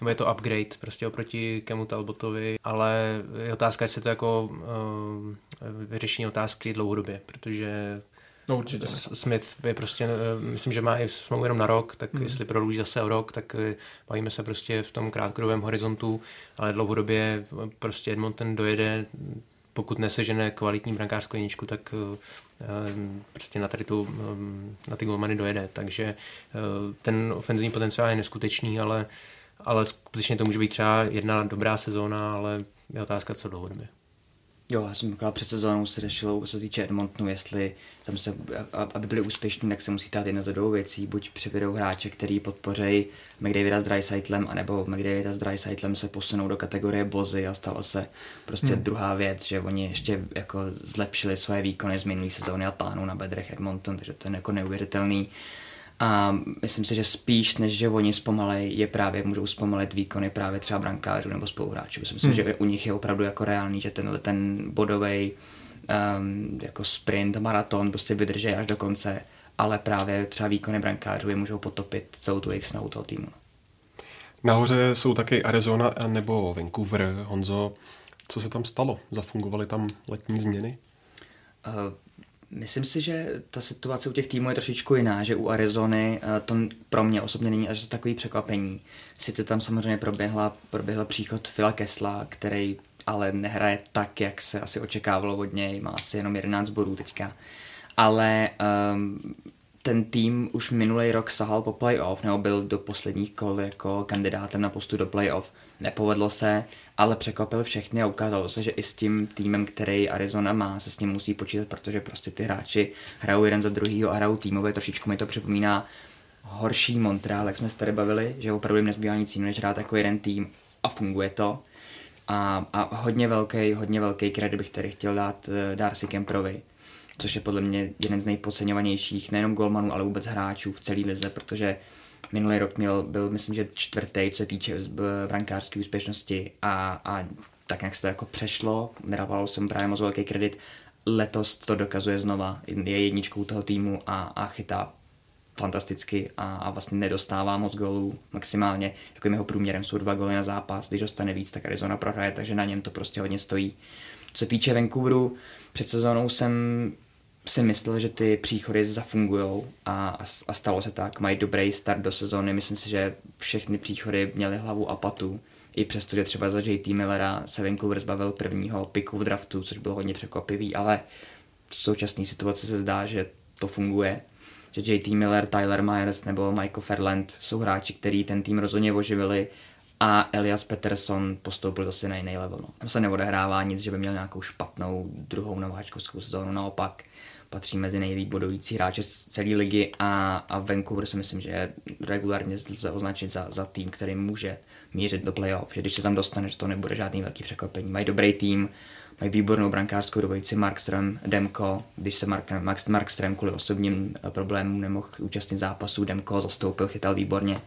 nebo je to upgrade prostě oproti Kemu Talbotovi, ale je otázka, jestli to jako vyřešení otázky dlouhodobě, protože No určitě. Smith je prostě, myslím, že má i smlouvu jenom na rok, tak hmm. jestli prodlouží zase o rok, tak bavíme se prostě v tom krátkodobém horizontu, ale dlouhodobě prostě Edmonton dojede pokud nesežene kvalitní brankářskou jedničku, tak eh, prostě na, tady tu, eh, na ty golmany dojede. Takže eh, ten ofenzivní potenciál je neskutečný, ale, ale skutečně to může být třeba jedna dobrá sezóna, ale je otázka, co dlouhodobě. Jo, já jsem říkal, před sezónou se řešilo, co se týče Edmontonu, jestli tam se, aby byli úspěšní, tak se musí dát jedna z dvou věcí. Buď přivedou hráče, který podpoří McDavida s Drysaitlem, anebo McDavida s Drysaitlem se posunou do kategorie bozy a stala se prostě hmm. druhá věc, že oni ještě jako zlepšili své výkony z minulé sezóny a táhnou na bedrech Edmonton, takže to je jako neuvěřitelný. A myslím si, že spíš, než že oni zpomalej, je právě, můžou zpomalit výkony právě třeba brankářů nebo spoluhráčů. Myslím hmm. si, že u nich je opravdu jako reálný, že tenhle ten bodový um, jako sprint, maraton prostě vydrží až do konce, ale právě třeba výkony brankářů je můžou potopit celou tu jejich snahu toho týmu. Nahoře jsou taky Arizona nebo Vancouver. Honzo, co se tam stalo? Zafungovaly tam letní změny? Uh, Myslím si, že ta situace u těch týmů je trošičku jiná, že u Arizony eh, to pro mě osobně není až takový překvapení. Sice tam samozřejmě proběhla, proběhla příchod Fila Kesla, který ale nehraje tak, jak se asi očekávalo od něj, má asi jenom 11 bodů teďka. Ale um, ten tým už minulý rok sahal po playoff, nebo byl do posledních kol jako kandidátem na postu do playoff. Nepovedlo se, ale překvapil všechny a ukázalo se, že i s tím týmem, který Arizona má, se s ním musí počítat, protože prostě ty hráči hrajou jeden za druhýho a hrajou týmově. Trošičku mi to připomíná horší Montreal, jak jsme se tady bavili, že opravdu jim nezbývá nic jiného, než hrát jako jeden tým a funguje to. A, a hodně velký, hodně velký kredit bych tady chtěl dát uh, Darcy Kemprovi, což je podle mě jeden z nejpodceňovanějších nejenom golmanů, ale vůbec hráčů v celé lize, protože minulý rok měl, byl myslím, že čtvrtý, co se týče brankářské úspěšnosti a, a tak jak se to jako přešlo, nedávalo jsem právě moc velký kredit, letos to dokazuje znova, je jedničkou toho týmu a, a chytá fantasticky a, a vlastně nedostává moc gólů maximálně, jako jeho průměrem jsou dva góly na zápas, když dostane víc, tak Arizona prohraje, takže na něm to prostě hodně stojí. Co se týče Vancouveru, před sezónou jsem si myslel, že ty příchody zafungují a, a stalo se tak. Mají dobrý start do sezóny. Myslím si, že všechny příchody měly hlavu a patu. I přesto, že třeba za JT Millera se Vancouver zbavil prvního piku v draftu, což bylo hodně překvapivý, ale v současné situaci se zdá, že to funguje. Že JT Miller, Tyler Myers nebo Michael Ferland jsou hráči, který ten tým rozhodně oživili a Elias Peterson postoupil zase na jiný level. No. Tam se neodehrává nic, že by měl nějakou špatnou druhou nováčkovskou sezónu, naopak patří mezi nejlíp bodující hráče z celé ligy a, a Vancouver si myslím, že je regulárně lze označit za, za tým, který může mířit do playoff, že když se tam dostane, že to nebude žádný velký překvapení. Mají dobrý tým, mají výbornou brankářskou dvojici Markström, Demko, když se Mark, Max, Markström kvůli osobním problémům nemohl účastnit zápasů, Demko zastoupil, chytal výborně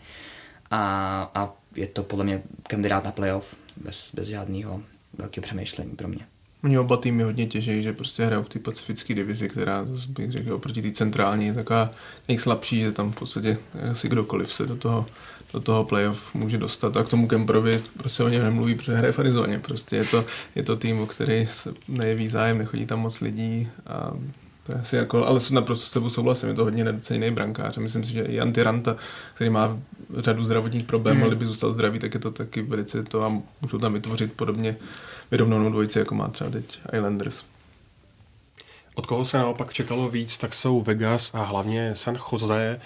a, a je to podle mě kandidát na playoff bez, bez žádného velkého přemýšlení pro mě. Oni oba týmy hodně těží, že prostě hrajou v té pacifické divizi, která, bych řekl, oproti té centrální je taková nejslabší, že tam v podstatě asi kdokoliv se do toho, do toho playoff může dostat. A k tomu Kemprovi prostě o něm nemluví, protože hraje v Arizoně. Prostě je to, je to tým, o který se nejeví zájem, nechodí tam moc lidí a to je asi jako, ale naprosto s tebou souhlasím, je to hodně nedoceněný brankář. Myslím si, že i Antiranta, který má řadu zdravotních problémů, hmm. ale kdyby zůstal zdravý, tak je to taky velice to a můžou tam vytvořit podobně vyrovnanou dvojici, jako má třeba teď Islanders. Od koho se naopak čekalo víc, tak jsou Vegas a hlavně San Jose.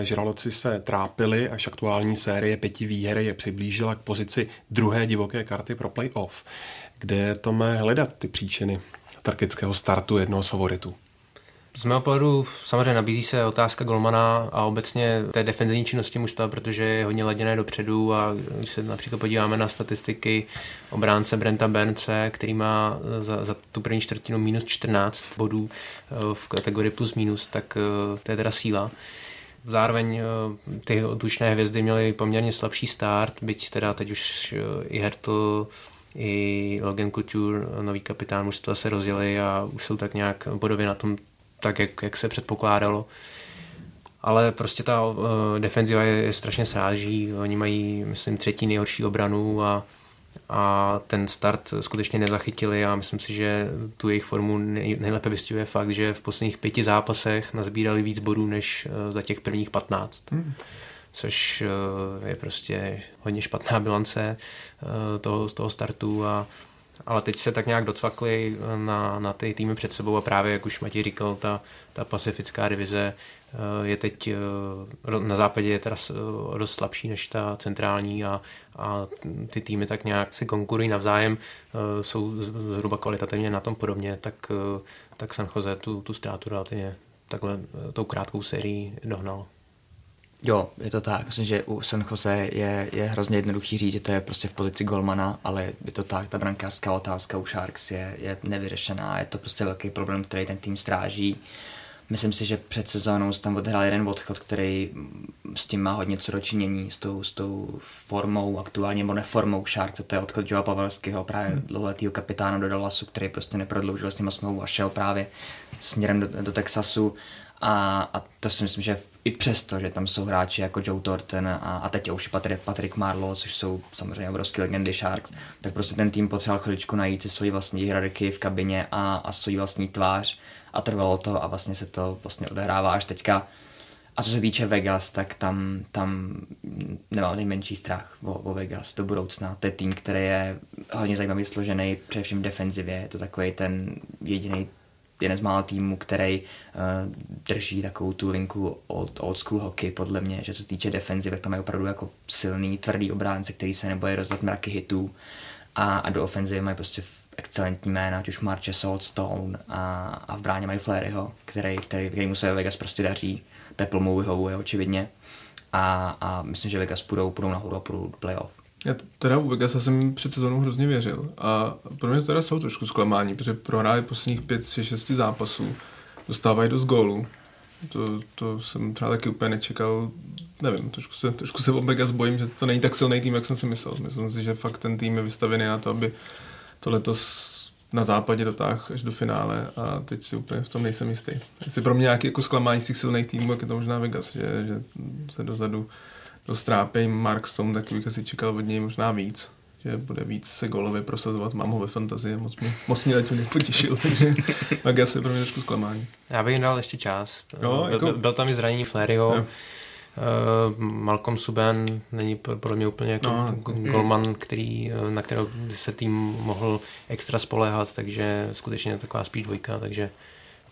Eh, žraloci se trápili, až aktuální série pěti výher je přiblížila k pozici druhé divoké karty pro playoff. Kde to má hledat ty příčiny tragického startu jednoho z favoritů? Z mého pohledu samozřejmě nabízí se otázka Golmana a obecně té defenzivní činnosti mužstva, protože je hodně laděné dopředu a když se například podíváme na statistiky obránce Brenta Bernce, který má za, za tu první čtvrtinu minus 14 bodů eh, v kategorii plus minus, tak eh, to je teda síla. Zároveň eh, ty odlučné hvězdy měly poměrně slabší start, byť teda teď už i Hertl i Logan Couture, nový kapitán mužstva se rozjeli a už jsou tak nějak bodově na tom tak, jak, jak se předpokládalo. Ale prostě ta uh, defenziva je, je strašně sráží. Oni mají, myslím, třetí nejhorší obranu a, a ten start skutečně nezachytili a myslím si, že tu jejich formu nej, nejlépe vystihuje fakt, že v posledních pěti zápasech nazbírali víc bodů než uh, za těch prvních patnáct. Hmm což uh, je prostě hodně špatná bilance uh, toho, z toho startu a ale teď se tak nějak docvakli na, na ty týmy před sebou a právě, jak už Matěj říkal, ta, ta pacifická divize Eh, je teď eh, na západě je teda eh, dost slabší než ta centrální a, a ty týmy tak nějak si konkurují navzájem, jsou zhruba kvalitativně na tom podobně, tak, tak San Jose tu, tu ztrátu relativně takhle tou krátkou sérií dohnal. Jo, je to tak. Myslím, že u San Jose je, je hrozně jednoduchý říct, že to je prostě v pozici golmana, ale je to tak, ta brankářská otázka u Sharks je, je nevyřešená, je to prostě velký problém, který ten tým stráží. Myslím si, že před sezónou se tam odhrál jeden odchod, který s tím má hodně co dočinění, s tou, s tou formou, aktuálně nebo neformou Shark, to je odchod Joa Pavelského, právě hmm. dlouholetýho kapitána do Dallasu, který prostě neprodloužil s ním smlouvu a šel právě směrem do, do Texasu. A, a to si myslím, že i přesto, že tam jsou hráči jako Joe Thornton a, a teď už Patrick, Patrick Marlowe, což jsou samozřejmě obrovské legendy Sharks, tak prostě ten tým potřeboval chviličku najít si svoji vlastní hierarchii v kabině a, a svoji vlastní tvář a trvalo to a vlastně se to vlastně odehrává až teďka. A co se týče Vegas, tak tam, tam nemám nejmenší strach o, o Vegas do budoucna. To je tým, který je hodně zajímavě složený, především v defenzivě. Je to takový ten jediný jeden z mála týmů, který uh, drží takovou tu linku old, old school hockey, podle mě, že se týče defenzivy, tam je opravdu jako silný, tvrdý obránce, který se nebojí rozdat mraky hitů. A, a do ofenzivy mají prostě excelentní jména, ať už Marche Saltstone a, a v bráně mají Flaryho, který, který, který mu se Vegas prostě daří, teplou mu vyhovuje očividně. A, a myslím, že Vegas půjdou, půjdou nahoru a půjdou do playoff. Já teda u Vegasa jsem před sezónou hrozně věřil a pro mě teda jsou trošku zklamání, protože prohráli posledních 5-6 zápasů, dostávají dost gólů. To, to jsem třeba taky úplně nečekal, nevím, trošku se, trošku se o Vegas bojím, že to není tak silný tým, jak jsem si myslel. Myslím si, že fakt ten tým je vystavený na to, aby to letos na západě dotáh až do finále a teď si úplně v tom nejsem jistý. Jestli pro mě nějaký jako zklamání z těch silných týmů, jak je to možná Vegas, že, že se dozadu dostrápej Mark Stone, tak bych asi čekal od něj možná víc že bude víc se golově prosazovat, mám ho ve fantazii, moc mě, moc mě zatím nepotěšil, takže Vegas je pro mě trošku zklamání. Já bych jim dal ještě čas. Jo, byl, jako... byl, tam i zranění Fleryho, Uh, Malcolm Subban není pro mě úplně jako no, golman, který, eh, na kterého se tým mohl extra spoléhat, takže skutečně taková spíš dvojka, takže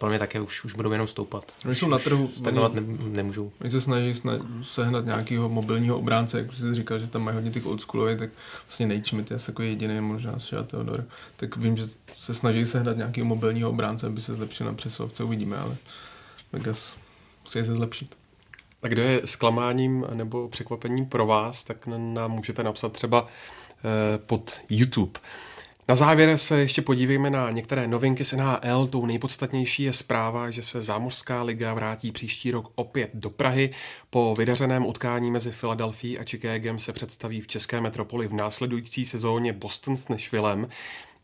pro mě také už, už budou jenom stoupat. Oni jsou na trhu. Stagnovat ne, nemůžou. Oni se snaží sehnat nějakého mobilního obránce, jak jsi říkal, že tam mají hodně těch oldschoolových, tak vlastně Nejčmit je jako jediný, možná Šia Theodor. Tak vím, že se snaží sehnat nějakého mobilního obránce, aby se zlepšil na přesovce, uvidíme, ale Vegas musí se zlepšit. A kdo je zklamáním nebo překvapením pro vás, tak nám můžete napsat třeba eh, pod YouTube. Na závěr se ještě podívejme na některé novinky z NHL. Tou nejpodstatnější je zpráva, že se Zámořská liga vrátí příští rok opět do Prahy. Po vydařeném utkání mezi Filadelfií a Chicagem se představí v České metropoli v následující sezóně Boston s Nashvillem.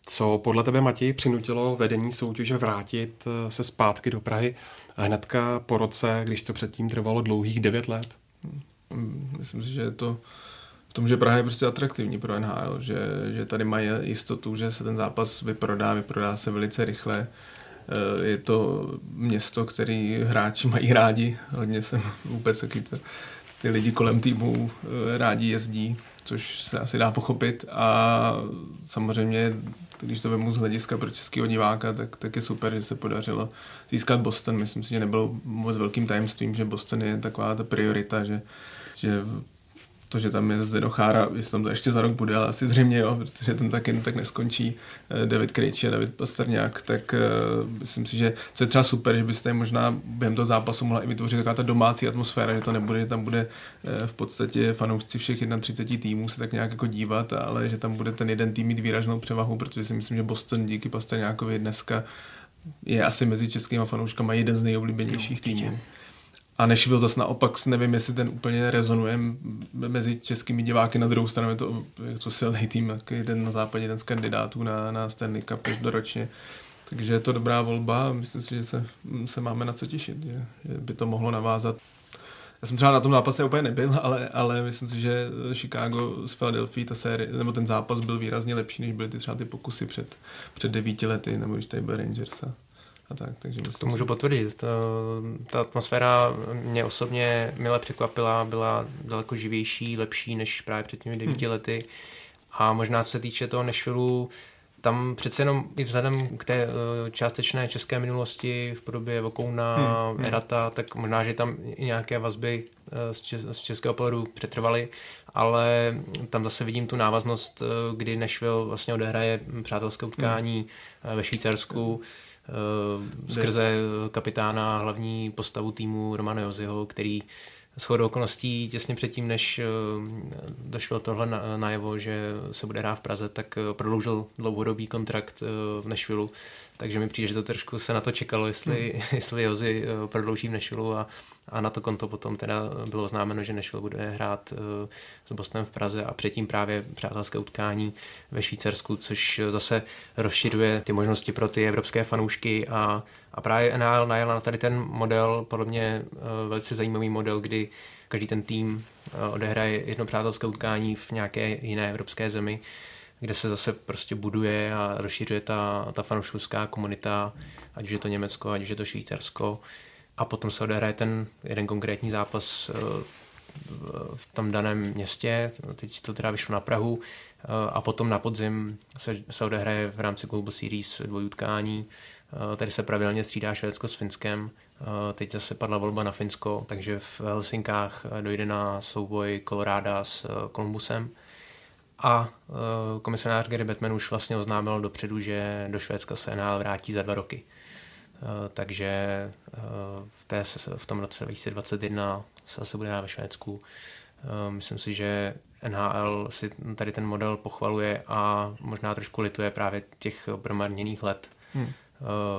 Co podle tebe, Matěj, přinutilo vedení soutěže vrátit eh, se zpátky do Prahy hnedka po roce, když to předtím trvalo dlouhých devět let? Myslím si, že je to tom, že Praha je prostě atraktivní pro NHL, že, že tady mají jistotu, že se ten zápas vyprodá, vyprodá se velice rychle. Eh, je to město, který hráči mají rádi, hodně jsem vůbec taky to, ty lidi kolem týmu eh, rádi jezdí, což se asi dá pochopit a samozřejmě, když to vemu z hlediska pro českého diváka, tak, tak je super, že se podařilo získat Boston. Myslím si, že nebylo moc velkým tajemstvím, že Boston je taková ta priorita, že, že to, že tam je Zdenochára, jestli tam to ještě za rok bude, ale asi zřejmě jo, protože ten tak jen tak neskončí eh, David Krejčí a David Pasterňák, tak uh, myslím si, že co je třeba super, že byste možná během toho zápasu mohla i vytvořit taková ta domácí atmosféra, že to nebude, že tam bude uh, v podstatě fanoušci všech 31 týmů se tak nějak jako dívat, ale že tam bude ten jeden tým mít výražnou převahu, protože si myslím, že Boston díky Pasterňákovi dneska je asi mezi českými fanouškami jeden z nejoblíbenějších týmů. A Nashville zase naopak, nevím, jestli ten úplně rezonuje mezi českými diváky. Na druhou stranu je to co silný tým, jak jeden na západě, jeden z kandidátů na, na Stanley Cup každoročně. Takže je to dobrá volba a myslím si, že se, se máme na co těšit, že, že by to mohlo navázat já jsem třeba na tom zápase úplně nebyl, ale, ale myslím si, že Chicago s Philadelphia, ta série, nebo ten zápas byl výrazně lepší, než byly ty třeba ty pokusy před, před devíti lety, nebo když tady byl Rangers a, a tak. Takže myslím, to můžu potvrdit. To, ta atmosféra mě osobně mile překvapila, byla daleko živější, lepší než právě před těmi devíti hmm. lety. A možná co se týče toho Nashvilleu, tam přece jenom i vzhledem k té eh, částečné české minulosti v podobě Vokouna, hmm, hmm. Erata, tak možná, že tam i nějaké vazby eh, z, českého pohledu přetrvaly, ale tam zase vidím tu návaznost, eh, kdy Nashville vlastně odehraje přátelské utkání hmm. ve Švýcarsku skrze kapitána hlavní postavu týmu Romana Joziho, který shodou okolností těsně předtím, než eh, došlo tohle najevo, že se bude hrát v Praze, tak eh, prodloužil dlouhodobý kontrakt eh, v Nešvilu, takže mi přijde, že to trošku se na to čekalo, jestli, hmm. jestli Jozy prodlouží v Nešvilu a, a na to konto potom teda bylo oznámeno, že Nešvil bude hrát s Bostonem v Praze a předtím právě přátelské utkání ve Švýcarsku, což zase rozšiřuje ty možnosti pro ty evropské fanoušky a a právě NHL najela na tady ten model, podle mě uh, velice zajímavý model, kdy každý ten tým uh, odehraje jedno přátelské utkání v nějaké jiné evropské zemi, kde se zase prostě buduje a rozšiřuje ta, ta fanouškovská komunita, ať už je to Německo, ať už je to Švýcarsko. A potom se odehraje ten jeden konkrétní zápas uh, v tom daném městě, teď to teda vyšlo na Prahu, a potom na podzim se, se odehraje v rámci Global Series dvojutkání, Eh, tady se pravidelně střídá Švédsko s Finskem. Eh, teď zase padla volba na Finsko, takže v Helsinkách eh, dojde na souboj Colorado s Columbusem. A komisionář Gary Batman už vlastně oznámil dopředu, že do Švédska se NHL vrátí za dva roky. Takže v, té, v tom roce 2021 se zase bude hrát ve Švédsku. Myslím si, že NHL si tady ten model pochvaluje a možná trošku lituje právě těch promarněných let. Hmm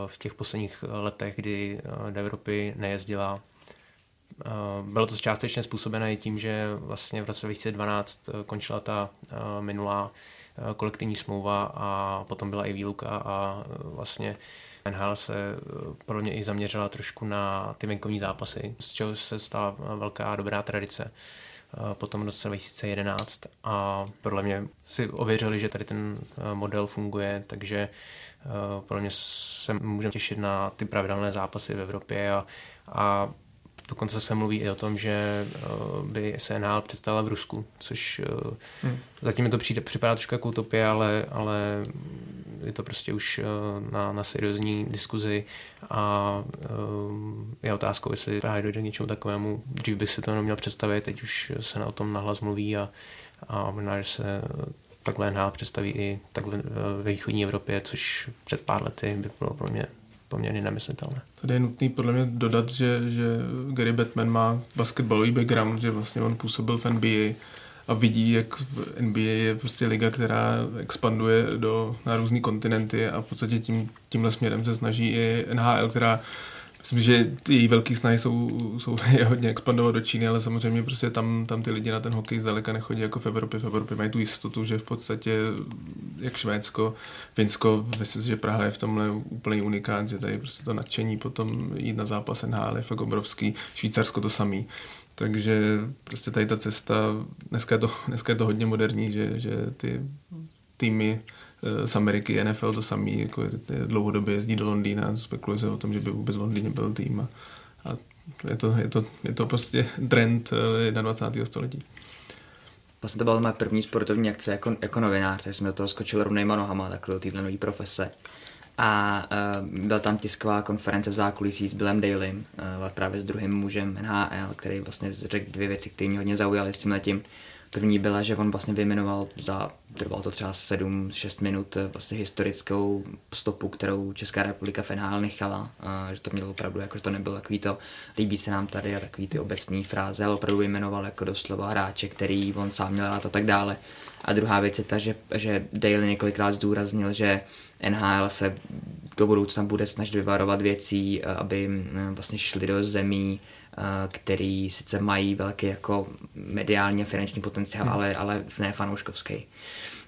v těch posledních letech, kdy eh, do Evropy nejezdila. Eh, bylo to částečně způsobené i tím, že vlastně v roce 2012 eh, končila ta minulá kolektivní smlouva a potom byla i výluka a vlastně NHL se pro mě i zaměřila trošku na ty venkovní zápasy, z čeho se stala velká dobrá tradice potom v roce 2011 a podle mě si ověřili, že tady ten model funguje, takže Eh, podle mě se můžeme těšit na ty pravidelné zápasy v Evropě a, a dokonce se mluví i o tom, že eh, by se NHL představila v Rusku, což eh, hmm. zatím mi to přijde, připadá trošku jako utopie, ale, ale je to prostě už na, na seriózní diskuzi a je otázkou, jestli právě dojde k něčemu takovému. Dřív bych si to neměl představit, teď už se na o tom nahlas mluví a, a možná, že se takhle NHL představí i takhle ve východní Evropě, což před pár lety by bylo pro mě poměrně nemyslitelné. Tady je nutný podle mě dodat, že, že Gary Batman má basketbalový background, že vlastně on působil v NBA a vidí, jak NBA je prostě liga, která expanduje do, na různé kontinenty a v podstatě tím, tímhle směrem se snaží i NHL, která Myslím, že její velký snahy jsou, jsou je hodně expandovat do Číny, ale samozřejmě prostě tam, tam ty lidi na ten hokej zdaleka nechodí jako v Evropě. V Evropě mají tu jistotu, že v podstatě jak Švédsko, Finsko, myslím že Praha je v tomhle úplný unikát, že tady prostě to nadšení potom jít na zápas NHL je fakt obrovský. Švýcarsko to samý. Takže prostě tady ta cesta, dneska je to, dneska je to hodně moderní, že, že ty týmy z Ameriky, NFL to samý, jako dlouhodobě jezdí do Londýna, spekuluje se o tom, že by vůbec v Londýně byl tým a, a je, to, je, to, je to prostě trend 21. Eh, století. Vlastně to byla moje první sportovní akce jako, jako novinář, takže jsem do toho skočil rovnejma nohama, takhle do téhle nové profese. A uh, byla tam tisková konference v zákulisí s Billem Dalym, uh, právě s druhým mužem NHL, který vlastně řekl dvě věci, které mě hodně zaujaly s tím letím. První byla, že on vlastně vyjmenoval za, trvalo to třeba 7-6 minut, eh, vlastně historickou stopu, kterou Česká republika v nechala, a že to mělo opravdu, jako že to nebylo takový to, líbí se nám tady a takový ty obecní fráze, ale opravdu vyjmenoval jako doslova hráče, který on sám měl rád a tak dále. A druhá věc je ta, že, že Daly několikrát zdůraznil, že NHL se do budoucna bude snažit vyvarovat věcí, aby vlastně šli do zemí, který sice mají velký jako mediální a finanční potenciál, hmm. ale, ale ne fanouškovský.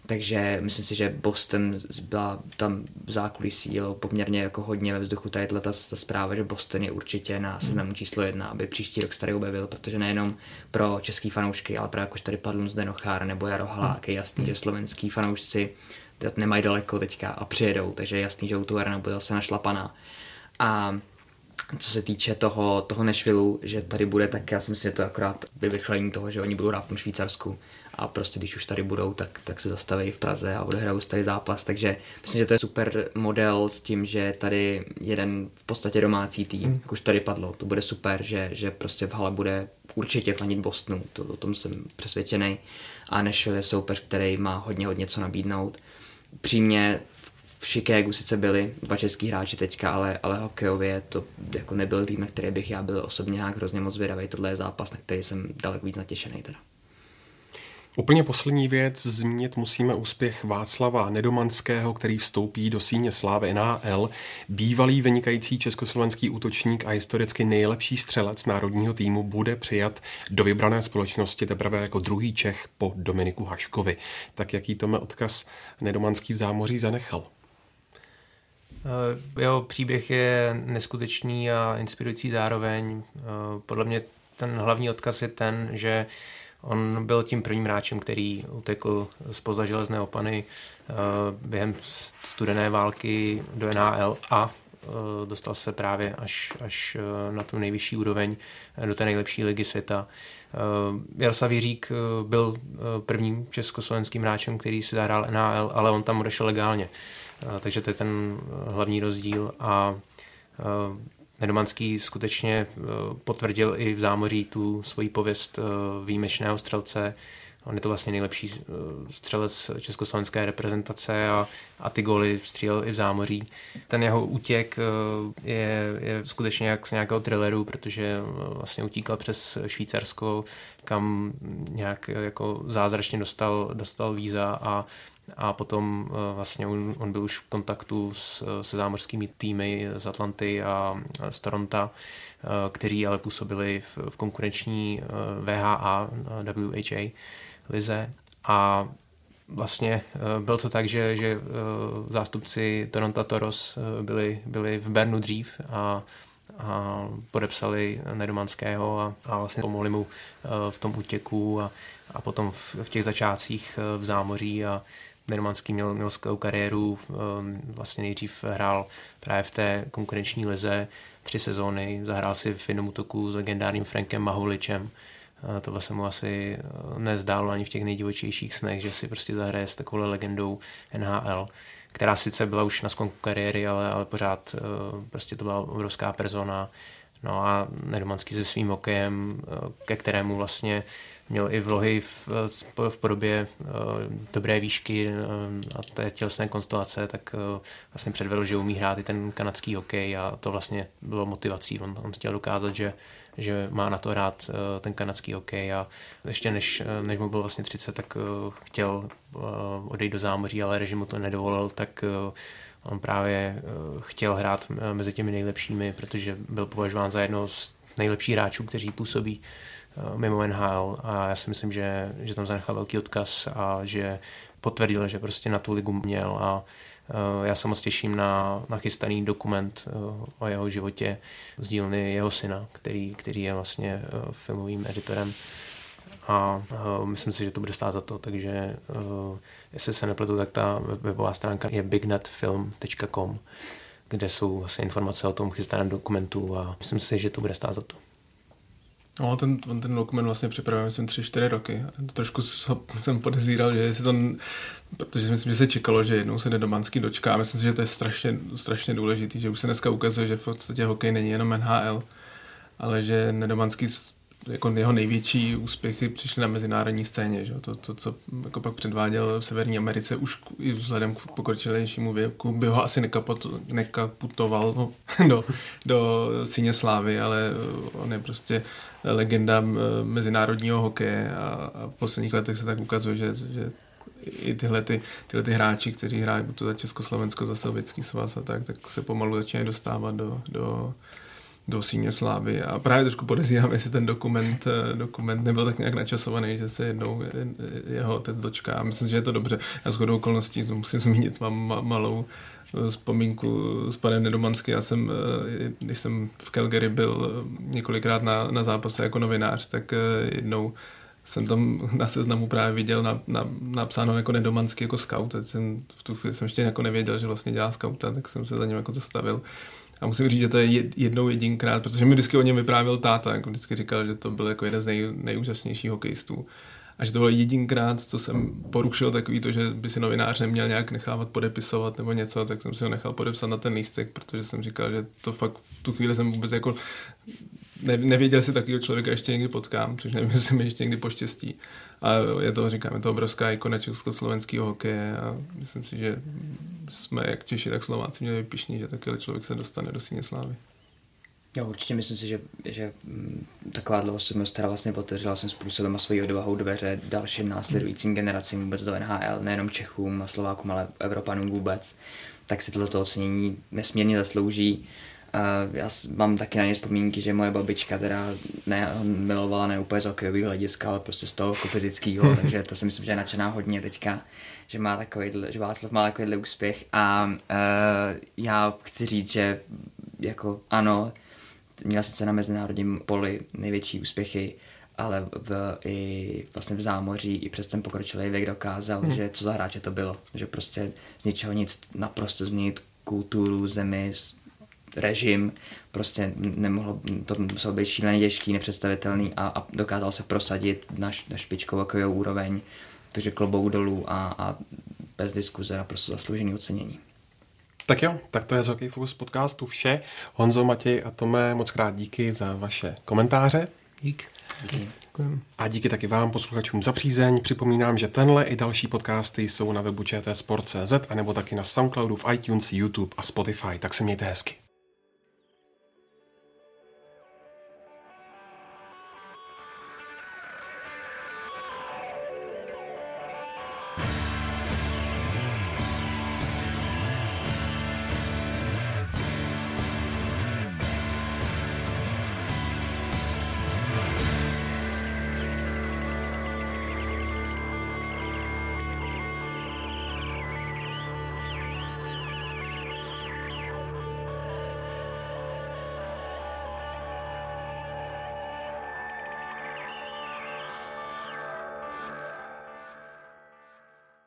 Takže myslím si, že Boston byla tam v zákulisí poměrně jako hodně ve vzduchu tady ta, ta zpráva, že Boston je určitě na seznamu číslo jedna, aby příští rok tady objevil, protože nejenom pro český fanoušky, ale právě už tady padl Zdenochár nebo Jaro Halák, je jasný, že slovenský fanoušci nemají daleko teďka a přijedou, takže je jasný, že u arena bude zase našlapaná. A co se týče toho, toho Nashvilleu, že tady bude, tak já si myslím, že to je akorát vyvrcholení toho, že oni budou hrát v tom Švýcarsku. A prostě když už tady budou, tak, tak se zastaví v Praze a odehrajou tady zápas, takže myslím, že to je super model s tím, že tady jeden v podstatě domácí tým, mm. jak už tady padlo, to bude super, že, že prostě v hale bude určitě fanit Bostonu, to, o tom jsem přesvědčený. A Nashville je soupeř, který má hodně, hodně co nabídnout. Přímě v Chicagu sice byli dva český hráči teďka, ale, ale hokejově to jako nebyl tým, na který bych já byl osobně nějak hrozně moc zvědavý. Tohle je zápas, na který jsem daleko víc natěšený teda. Úplně poslední věc, zmínit musíme úspěch Václava Nedomanského, který vstoupí do síně slávy NHL. Bývalý vynikající československý útočník a historicky nejlepší střelec národního týmu bude přijat do vybrané společnosti teprve jako druhý Čech po Dominiku Haškovi. Tak jaký to odkaz Nedomanský v zámoří zanechal? Eh, jeho příběh je neskutečný a inspirující zároveň. Eh, podle mě ten hlavní odkaz je ten, že on byl tím prvním hráčem, který utekl spoza železné opany eh, během studené války do NHL a dostal se právě až, až na tu nejvyšší úroveň, do té nejlepší ligy světa. Jaroslav Jiřík byl prvním československým hráčem, který si zahrál NHL, ale on tam odešel legálně. Takže to je ten eh, hlavní rozdíl a eh, Nedomanský skutečně eh, potvrdil i v zámoří tu svoji pověst výjimečného střelce. On je to vlastně nejlepší střelec československé reprezentace a, a ty góly střílel i v zámoří. Ten jeho útěk je, je skutečně jak z nějakého thrilleru, protože vlastně utíkal přes Švýcarsko, kam nějak jako zázračně dostal, dostal víza a a potom eh, vlastně on, on byl už v kontaktu s, se zámořskými týmy z Atlanty a z Toronto, eh, kteří ale působili v, v konkurenční VHA, WHA lize. A vlastně eh, byl to tak, že, že zástupci Toronto Toros byli, byli v Bernu dřív a, a podepsali Nedomanského a, a vlastně pomohli mu v tom útěku a, a potom v, v těch začátcích v zámoří a Nermanský měl, měl skvělou kariéru, ehm, vlastně nejdřív hrál právě v té konkurenční lize tři sezóny, zahrál si v jednom útoku s legendárním Frankem Mahuličem, tohle se mu asi eh, nezdálo ani v těch nejdivočejších snech, že si prostě zahraje s takovou legendou NHL, která sice byla už na sklonku kariéry, ale, ale pořád eh, prostě to byla obrovská persona. No a Nermanský se svým hokejem, eh, ke kterému vlastně měl i vlohy v, v podobě uh, dobré výšky uh, a té tělesné konstelace, tak uh, vlastně předvedl, že umí hrát i ten kanadský hokej a to vlastně bylo motivací. On, on chtěl dokázat, že, že má na to hrát ten kanadský hokej a ještě než, než mu byl vlastně 30, tak chtěl odejít do zámoří, ale režim mu to nedovolil, tak on právě chtěl hrát mezi těmi nejlepšími, protože byl považován za jedno z nejlepších hráčů, kteří působí Eh, mimo NHL a já si myslím, že, že tam zanechal velký odkaz a že potvrdil, že prostě na tu ligu měl a eh, já se moc těším na, na chystaný dokument eh, o jeho životě z dílny jeho syna, který, který je vlastně filmovým editorem a myslím si, že to bude stát za to, takže jestli se nepletu, tak ta webová stránka je bignetfilm.com, kde jsou vlastně informace o tom chystaném dokumentu a myslím si, že to bude stát za to. No, ten, ten dokument vlastně připravil, myslím, tři, čtyři roky. Trošku jsem podezíral, že si to, protože myslím, že se čekalo, že jednou se Nedomanský dočká. Myslím si, že to je strašně, strašně důležitý, že už se dneska ukazuje, že v podstatě hokej není jenom NHL, ale že Nedomanský jako jeho největší úspěchy přišly na mezinárodní scéně. Že? To, to, co jako pak předváděl v Severní Americe, už i vzhledem k pokročilejšímu věku, by ho asi nekaputoval no, do, do síně slávy, ale on je prostě legenda mezinárodního hokeje a, a v posledních letech se tak ukazuje, že, že i tyhle, ty, tyhle ty hráči, kteří hrají to za Československo, za Sovětský svaz a tak, tak se pomalu začínají dostávat do, do, do síně slávy a právě trošku podezírám, jestli ten dokument, eh, dokument nebyl tak nějak načasovaný, že se jednou jeho otec dočká myslím, že je to dobře. Já shodou okolností musím zmínit, mám malou eh, vzpomínku s panem Nedomansky. Já jsem, eh, když jsem v Calgary byl několikrát na, na zápase jako novinář, tak jednou jsem tam na seznamu právě viděl na, na, napsáno jako nedomanský jako scout, jsem v tu chvíli jsem ještě jako nevěděl, že vlastně dělá scouta, tak jsem se za ním jako zastavil a musím říct, že to je jednou jedinkrát, protože mi vždycky o něm vyprávěl táta, jako vždycky říkal, že to byl jako jeden z nej, nejúžasnějších hokejistů. A že to bylo jedinkrát, co jsem porušil takový to, že by si novinář neměl nějak nechávat podepisovat nebo něco, tak jsem si ho nechal podepsat na ten lístek, protože jsem říkal, že to fakt v tu chvíli jsem vůbec jako ne, nevěděl, jestli takového člověka ještě někdy potkám, což nevím, jestli mi ještě někdy poštěstí. A je to, říkám, je to obrovská ikona československého hokeje a myslím si, že jsme jak Češi, tak Slováci měli pišní, že takový člověk se dostane do síně slávy. Jo, určitě myslím si, že, že mm, taková osobnost, která vlastně poteřila svým způsobem a svojí odvahou dveře dalším následujícím generacím vůbec do NHL, nejenom Čechům a Slovákům, ale Evropanům vůbec, tak si tohleto ocenění nesmírně zaslouží. Uh, já mám taky na ně vzpomínky, že moje babička teda ne, milovala ne úplně z hokejového hlediska, ale prostě z toho fyzického, takže to si myslím, že je nadšená hodně teďka, že má takový, že Václav má takovýhle úspěch a uh, já chci říct, že jako ano, měla sice na mezinárodním poli největší úspěchy, ale v, i vlastně v zámoří i přes ten pokročilý věk dokázal, hmm. že co za hráče to bylo, že prostě z ničeho nic naprosto změnit kulturu, zemi, režim, prostě nemohlo, to muselo být šíleně těžký, nepředstavitelný a, a dokázal se prosadit na, na špičkovou úroveň, takže klobou dolů a, a bez diskuze a prostě zasloužený ocenění. Tak jo, tak to je z Hockey Focus podcastu vše. Honzo, Matěj a Tome, moc krát díky za vaše komentáře. Dík. Díky. A díky taky vám, posluchačům, za přízeň. Připomínám, že tenhle i další podcasty jsou na webu čtsport.cz a nebo taky na Soundcloudu, v iTunes, YouTube a Spotify. Tak se mějte hezky.